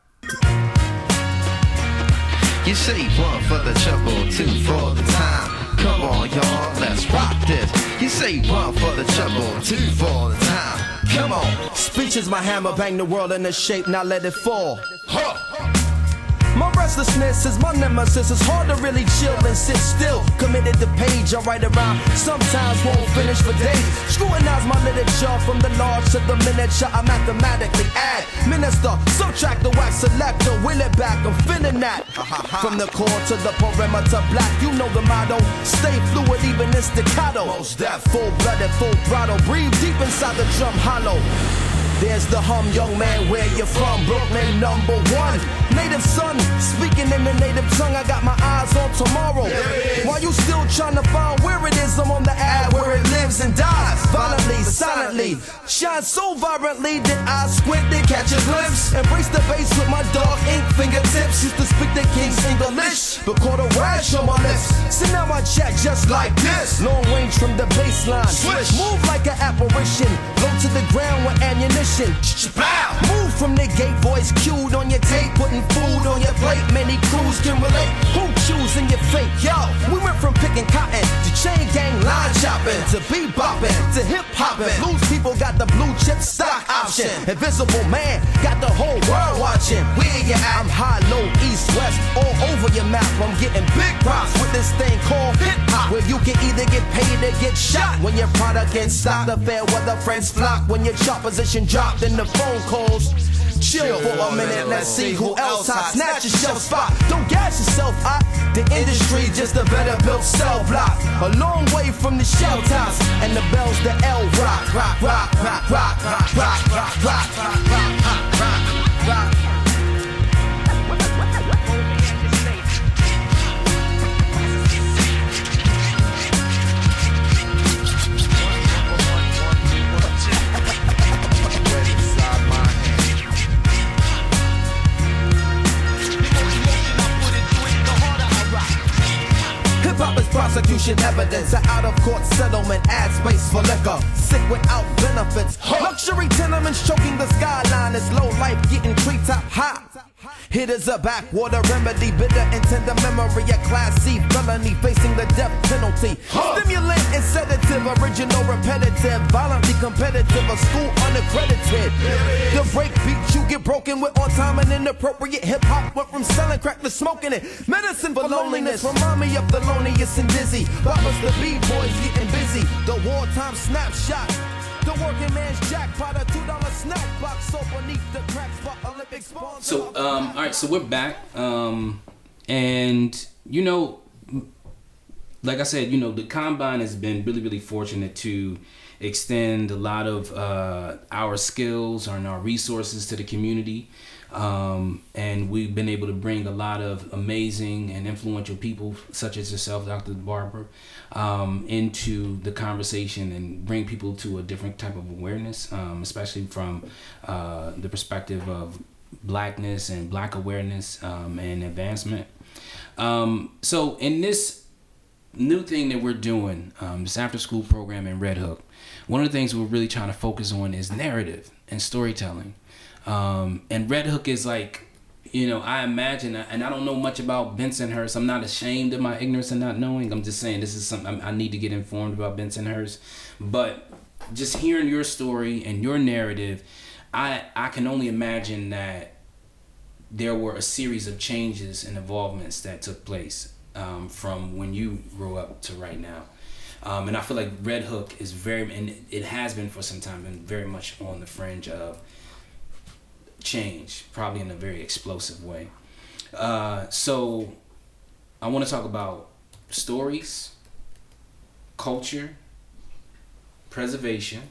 You say one for the trouble, two for the time. Come on, y'all, let's rock this. You say one for the trouble, two for the time. Come on. Speech is my hammer, bang the world into shape, now let it fall. Huh. Restlessness is my nemesis. It's hard to really chill and sit still. Committed to page, I write around. Sometimes won't finish for days. Scrutinize my literature from the large to the miniature. I mathematically add. Minister, subtract the wax selector. Will it back, I'm feeling that. From the core to the perimeter, black. You know the motto. Stay fluid, even in staccato. Mos Def, full blooded, full throttle. Breathe deep inside the drum hollow. There's the hum, young man, where you from? Brooklyn number one. Native son, speaking in the native tongue, I got my eyes on tomorrow. While you still trying to find where it is, I'm on the ad where it lives and dies. Violently, silently, shine so vibrantly that I squint and catch a glimpse. Embrace the bass with my dark ink fingertips. Used to speak the king's English, but caught a rash on my lips. So now I chat just like this. Long range from the baseline. Swish. Move like an apparition. Low to the ground with ammunition. Move from the gate, voice cued on your tape, putting food on your plate. Many crews can relate. Who choosing your fate? Yo, we went from picking cotton to chain gang line chopping to bebopping to hip hopping. Blues people got the blue chip stock option. Invisible man got the whole world watching. Where you at? I'm high, low, east, west, all over your map. I'm getting big props with this thing called hip hop. Where you can either get paid or get shot when your product gets stopped. The fair weather friends flock when your chart position dropped in the phone calls. Chill for a minute, let's see who else hot. Snatch your shelf spot. Don't gas yourself out. The industry just a better built cell block. A long way from the shell tops and the bells the L. Rock, rock, rock, rock, rock, rock, rock, rock, rock, rock, rock, rock, prosecution evidence, an out of court settlement, ad space for liquor. Sick without benefits. Luxury tenements choking the skyline. It's low life getting treetop high. Hitters a backwater remedy, bitter and tender memory, a class C felony facing the death penalty. Stimulant and sedative, original repetitive, violently competitive, a school unaccredited. The break beat you get broken with on time and inappropriate hip hop went from selling crack to smoking it. Medicine for loneliness, remind me of Thelonious and dizzy. Boppers the B-boys getting busy. The wartime snapshot. So, um, all right, so we're back, um, and you know, like I said, you know, the combine has been really, really fortunate to extend a lot of uh, our skills and our resources to the community. Um, and we've been able to bring a lot of amazing and influential people, such as yourself, Dr. Barber, um, into the conversation and bring people to a different type of awareness, um, especially from uh, the perspective of blackness and black awareness um, and advancement. Um, so, in this new thing that we're doing, um, this after school program in Red Hook, one of the things we're really trying to focus on is narrative and storytelling. Um, and Red Hook is like, you know, I imagine, and I don't know much about Bensonhurst. I'm not ashamed of my ignorance and not knowing. I'm just saying this is something I need to get informed about Bensonhurst. But just hearing your story and your narrative, I I can only imagine that there were a series of changes and involvements that took place um, from when you grew up to right now. Um, and I feel like Red Hook is very, and it has been for some time, been very much on the fringe of change, probably in a very explosive way. Uh, so I want to talk about stories, culture, preservation.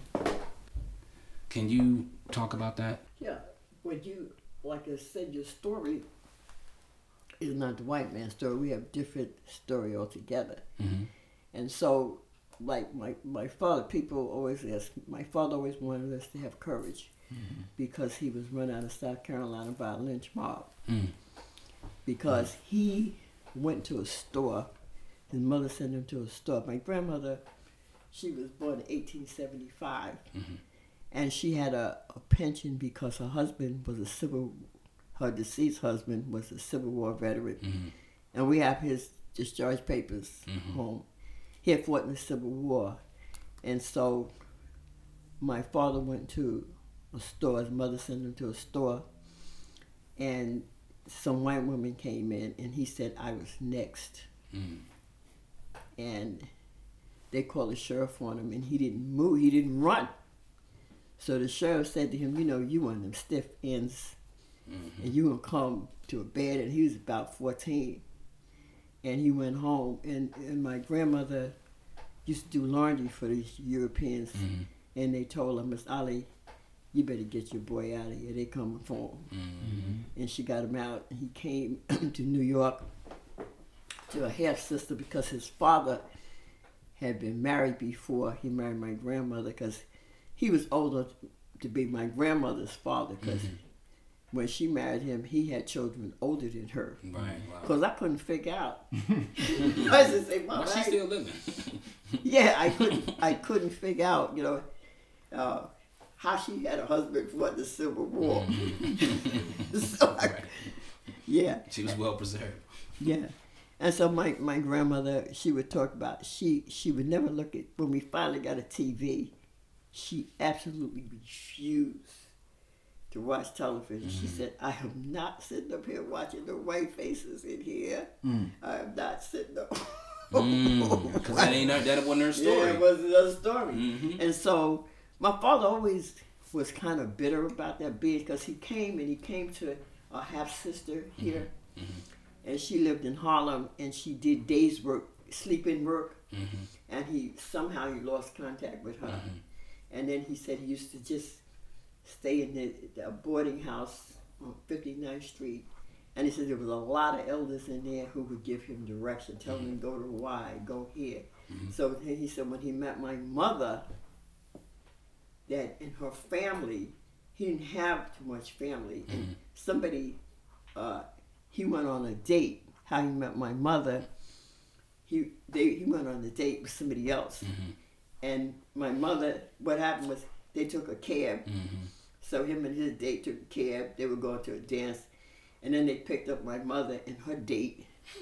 Can you talk about that? Yeah, Would you, like I said, your story is not the white man's story. We have different story altogether. Mm-hmm. And so, like my, my father, people always ask, my father always wanted us to have courage because he was run out of South Carolina by a lynch mob. Mm. Because he went to a store, his mother sent him to a store. My grandmother, she was born in 1875, mm-hmm. and she had a, a pension because her husband was a civil, her deceased husband was a Civil War veteran, mm-hmm. and we have his discharge papers mm-hmm. home. He had fought in the Civil War, and so my father went to a store. His mother sent him to a store, and some white woman came in and he said I was next. Mm. And they called the sheriff on him and he didn't move, he didn't run. So the sheriff said to him, You know, you one of them stiff ends and you gonna come to a bed and he was about 14 and he went home and, and my grandmother used to do laundry for these Europeans Mm-hmm. and they told her, Miss Ali, you better get your boy out of here. They coming for him. Mm-hmm. And she got him out. He came to New York to a half sister because his father had been married before he married my grandmother because he was older to be my grandmother's father because when she married him, he had children older than her. Right. Wow. Because I couldn't figure out. I to say, Mom, Why she I- still living? yeah, I couldn't. I couldn't figure out, you know, uh, how she had a husband for the Civil War. so I, yeah, She was well preserved. yeah. And so my, my grandmother, she would talk about she she would never look at when we finally got a TV, she absolutely refused to watch television. She said, I am not sitting up here watching the white faces in here. I am not sitting up. Mm. 'Cause that ain't her, that wasn't her story. Yeah, it was another story. Mhm. And so my father always was kind of bitter about that being because he came and he came to a half sister mm-hmm. here, mm-hmm. and she lived in Harlem and she did days work, sleeping work, mm-hmm. and he somehow he lost contact with her, and then he said he used to just stay in the, the boarding house on 59th Street. And he said there was a lot of elders in there who would give him direction, tell him go to Y, go here. So then he said when he met my mother, that in her family, he didn't have too much family. And mm-hmm. somebody, uh, he went on a date. How he met my mother, he they he went on a date with somebody else. Mm-hmm. And my mother, what happened was they took a cab. Mm-hmm. So him and his date took a cab. They were going to a dance, and then they picked up my mother and her date.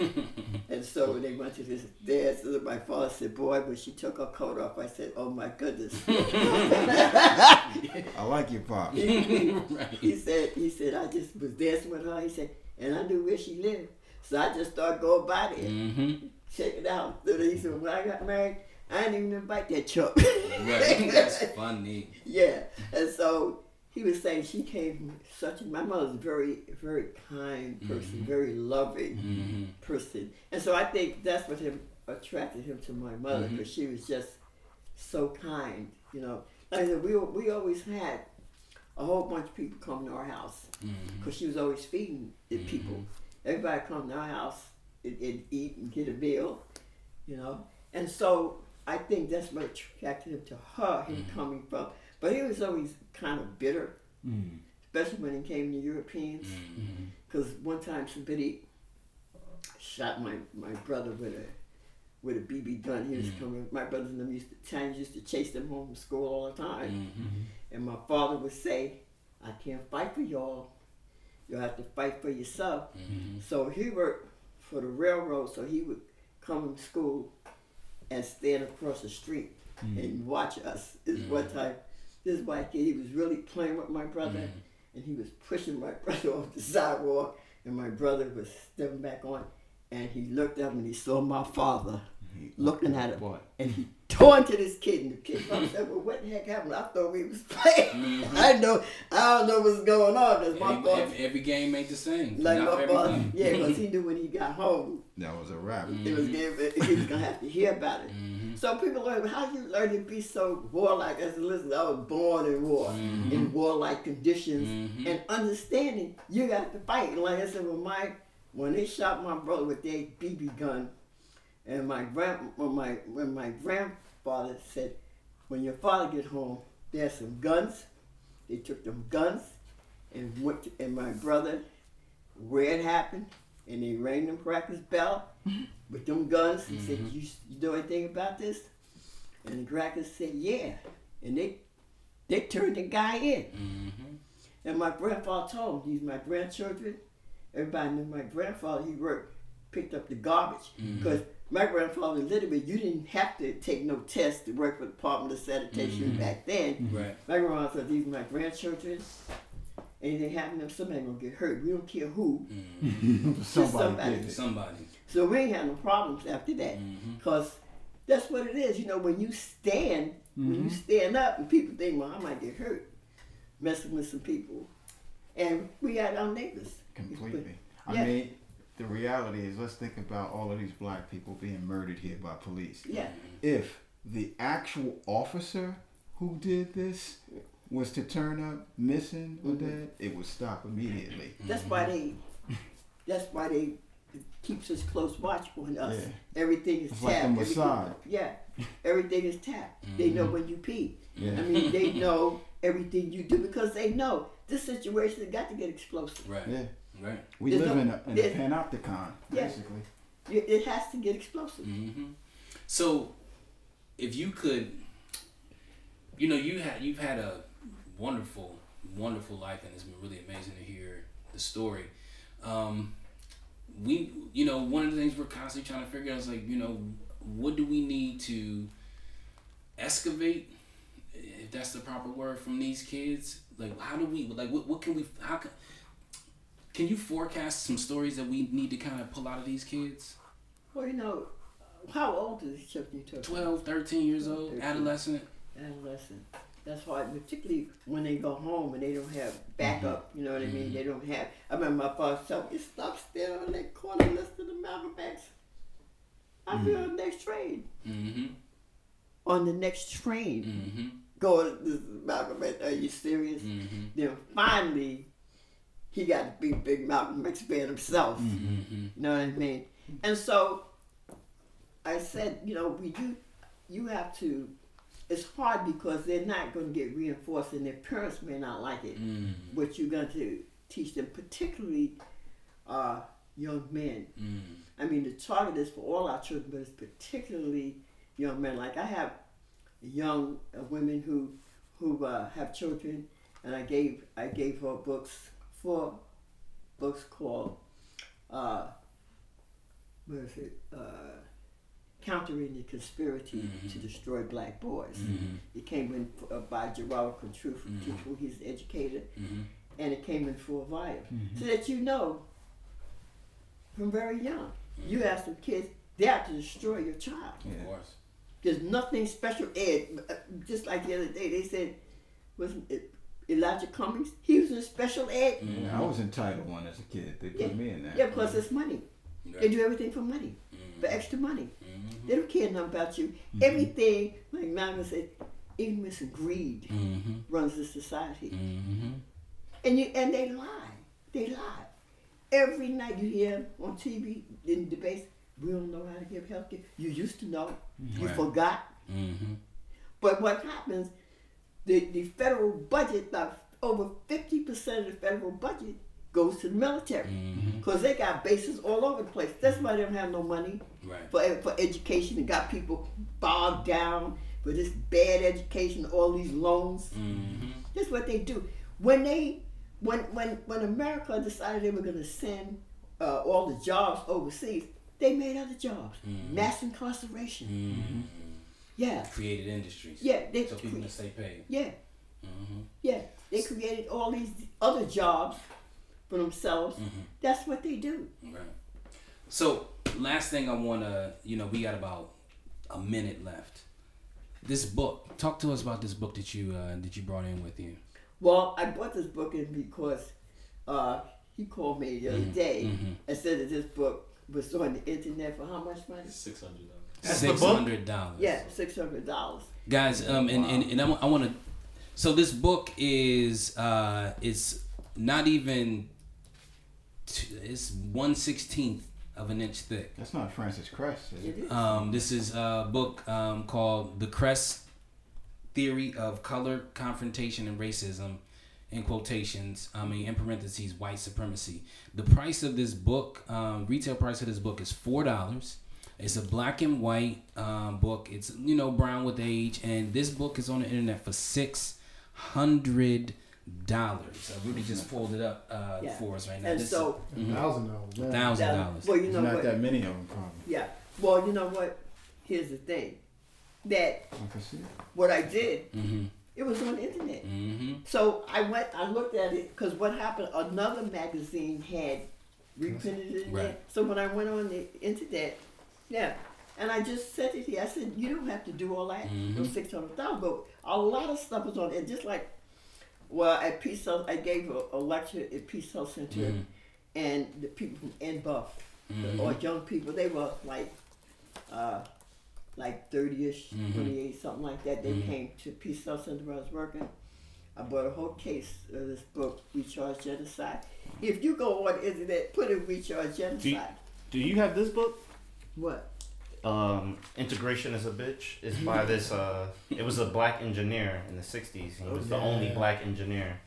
and so when they went to this dance, my father said, "Boy, when she took her coat off, I said, oh my goodness." I like your pop. he, he said, he said, I just was dancing with her. He said, and I knew where she lived, so I just started going by there, Mm-hmm. check it out. So he said, when I got married, I didn't even invite that chuck. Right. That's funny. Yeah, and so he was saying she came such. A, my mother's a very, very kind mm-hmm. person, very loving Mm-hmm. person, and so I think that's what him attracted him to my mother mm-hmm. because she was just so kind. You know, like I said, we we always had a whole bunch of people come to our house mm-hmm. because she was always feeding the people. Everybody come to our house and, and eat and get a meal, you know, and so I think that's what attracted him to her. Him coming from, but he was always kind of bitter, mm. especially when he came to Europeans. Mm-hmm. Because one time somebody shot my, my brother with a with a BB gun. He was mm. coming. My brothers and them used to Chinese used to chase them home from school all the time. Mm-hmm. And my father would say, "I can't fight for y'all. You'll have to fight for yourself." Mm-hmm. So he worked for the railroad. So he would come to school and stand across the street mm. and watch us. This one time, this white kid, he was really playing with my brother, mm-hmm. and he was pushing my brother off the sidewalk, and my brother was stepping back on, and he looked up and he saw my father looking at him, Boy. and he tore into this kid, and the kid probably said, "Well, what the heck happened? I thought we was playing. Mm-hmm. I know, I don't know what's going on because my Every, father." every, every game ain't the same. Like Not my every father, yeah, because he knew when he got home, That was a wrap. Mm-hmm. it was gonna, he was gonna have to hear about it. Mm-hmm. So people learn how you learn to be so warlike. As a listen, I was born in war, mm-hmm. in warlike conditions, mm-hmm. and understanding you got to fight. And like I said, when my when they shot my brother with their BB gun, and my grand when my when my grandfather said, when your father get home, there's some guns. They took them guns and went to, and my brother where it happened, and they rang them practice bell with them guns. He said, mm-hmm. you, "You know anything about this?" And the crackers said, "Yeah," and they they turned the guy in. Mm-hmm. And my grandfather told them, "These my grandchildren." Everybody knew my grandfather. He worked, picked up the garbage mm-hmm. because my grandfather literally you didn't have to take no test to work for the Department of Sanitation back then. Right. My grandfather said, "These are my grandchildren," anything happen to them, somebody gonna get hurt. We don't care who. Mm-hmm. Just Somebody did. Somebody. So we ain't had no problems after that, Mm-hmm. cause that's what it is. You know, when you stand, when Mm-hmm. you stand up, and people think, well, I might get hurt, messing with some people, and we had our neighbors. Completely. Yeah. I mean, the reality is, let's think about all of these black people being murdered here by police. Yeah. If the actual officer who did this was to turn up missing or Mm-hmm. dead, it would stop immediately. That's why they. That's why they keeps us close watch on us. Yeah. Everything is It's tapped. like the everything- yeah, everything is tapped. They know when you pee. Yeah. I mean, they know everything you do because they know this situation has got to get explosive. Right. Yeah. Right. We There's live no- in a, in a panopticon, Yeah. basically. It it has to get explosive. hmm So, if you could, you know, you had you've had a wonderful, wonderful life, and it's been really amazing to hear the story. Um, we, you know, one of the things we're constantly trying to figure out is like, you know, what do we need to excavate, if that's the proper word, from these kids? Like, how do we, like, what, what can we, how can, can you forecast some stories that we need to kind of pull out of these kids? Well, you know, how old is the children you took? 12, 13 years old, 13. adolescent. adolescent. That's why, particularly when they go home and they don't have backup, you know what I mean? They don't have. I remember my father telling me, "Stop still in that corner, listen to the Malcolm X." I'll be on the next train. Mm-hmm. On the next train, Mm-hmm. going to Malcolm X. Are you serious? Mm-hmm. Then finally, he got to be big Malcolm X fan himself. Mm-hmm. You know what I mean? And so I said, you know, we do, you have to, it's hard because they're not going to get reinforced and their parents may not like it, Mm-hmm. what you're going to teach them, particularly uh, young men. Mm-hmm. I mean, the target is for all our children, but it's particularly young men. Like I have young uh, women who who uh, have children, and I gave I gave her books four books called uh, what is it? Uh, Countering the conspiracy mm-hmm. to destroy black boys. Mm-hmm. It came in uh, by Gerald Truth, Truthful. He's an educator, mm-hmm. and it came in full volume, so that you know from very young. You have some kids, they have to destroy your child. Of course. There's nothing special ed. uh, Just like the other day, they said, wasn't it Elijah Cummings? He was in special ed. Yeah, I was in Title One as a kid. They put Yeah, me in there. yeah, plus it's money. They do everything for money, for extra money. Mm-hmm. They don't care nothing about you. Everything, like Mama said, ignorance and greed Mm-hmm. runs the society. Mm-hmm. And you and they lie. They lie. Every night you hear on TV in debates, we don't know how to give health care. You used to know. You Right. forgot. Mm-hmm. But what happens, the, the federal budget, like over 50% of the federal budget goes to the military. Mm-hmm. Because they got bases all over the place. That's why they don't have no money Right. for, for education and got people bogged down for this bad education, all these loans. Mm-hmm. That's what they do. When they, when when when America decided they were going to send uh, all the jobs overseas, they made other jobs. Mass incarceration. Mm-hmm. Yeah, Created industries. yeah, they So people cre- can stay paid. yeah, Mm-hmm. yeah. They created all these other jobs for themselves. Mm-hmm. That's what they do. Right. So last thing I wanna, you know, we got about a minute left. This book. Talk to us about this book that you uh, that you brought in with you. Well, I bought this book in because uh, he called me the other Mm-hmm. day and said that this book was on the internet for how much money? Six hundred dollars. That's the Six book? hundred dollars. Yeah, six hundred dollars. guys um and, and, and i, want to so this book is uh it's not even t- it's 116th of an inch thick That's not Frances Cress. Is it? It is. um this is a book um called the Cress theory of color confrontation and racism in quotations i mean in parentheses white supremacy the price of this book um, retail price of this book is four dollars it's a black and white um, book it's you know brown with age and this book is on the internet for six hundred dollars uh, rudy just pulled it up uh, Yeah. for us right now And This so, Thousand dollars. man. thousand dollars well, you There's know not what? that many of them, probably. Yeah. Well, you know what? Here's the thing. That I can see what I did, mm-hmm. It was on the internet. Mm-hmm. So I went, I looked at it because what happened? Another magazine had reprinted it in. Right. So when I went on the internet, yeah, and I just said it here. I said you don't have to do all that, Mhm. those six hundred thousand, but a lot of stuff was on it. Just like, well, at Peace Health, I gave a, a lecture at Peace Health Center, Mhm. and the people from NBUF, Mhm. or young people, they were like, uh, like 30-ish, Mhm. 28, something like that. They Mhm. came to Peace Health Center where I was working. I bought a whole case of this book, We Charge Genocide. If you go on the internet, put in We Charge Do you, Genocide. do you have this book? What? Um, Integration is a bitch. is by this. Uh, it was a black engineer in the '60s. He was the only black engineer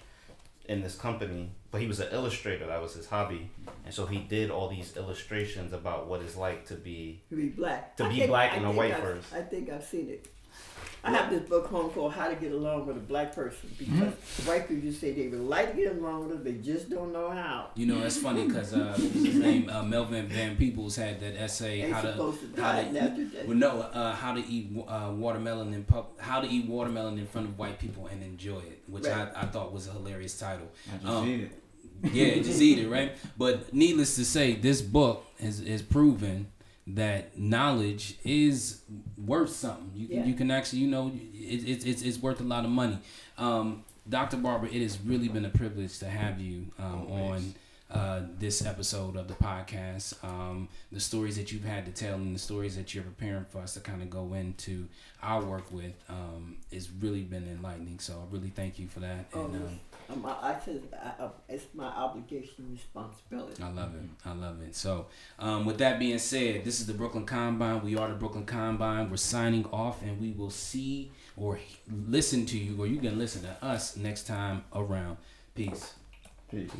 in this company, but he was an illustrator. That was his hobby, and so he did all these illustrations about what it's like to be To be black. To be think- black I in a white I've- I think I've seen it. I have this book home called How to Get Along with a Black Person because white people just say they would like to get along with us, they just don't know how. You know, it's funny because uh, his name? Uh, Melvin Van Peebles had that essay. They how to to how to after that. well, no, uh, how to eat uh, watermelon in pub, how to eat watermelon in front of white people and enjoy it, which Right. I, I thought was a hilarious title. I just Um, eat it. yeah, just eat it, right? But needless to say, this book has is proven that knowledge is worth something. You can Yeah. you can actually you know it, it, it's it's worth a lot of money. Um, Dr. Barber, it has really been a privilege to have you um, on uh, this episode of the podcast. Um, the stories that you've had to tell and the stories that you're preparing for us to kind of go into our work with um, has really been enlightening. So I really thank you for that. Oh, And, um, Um, I, I said I, I, it's my obligation and responsibility. I love it. I love it. So, um, with that being said, this is the Brooklyn Combine. We are the Brooklyn Combine. We're signing off, and we will see or listen to you, or you can listen to us next time around. Peace. Peace.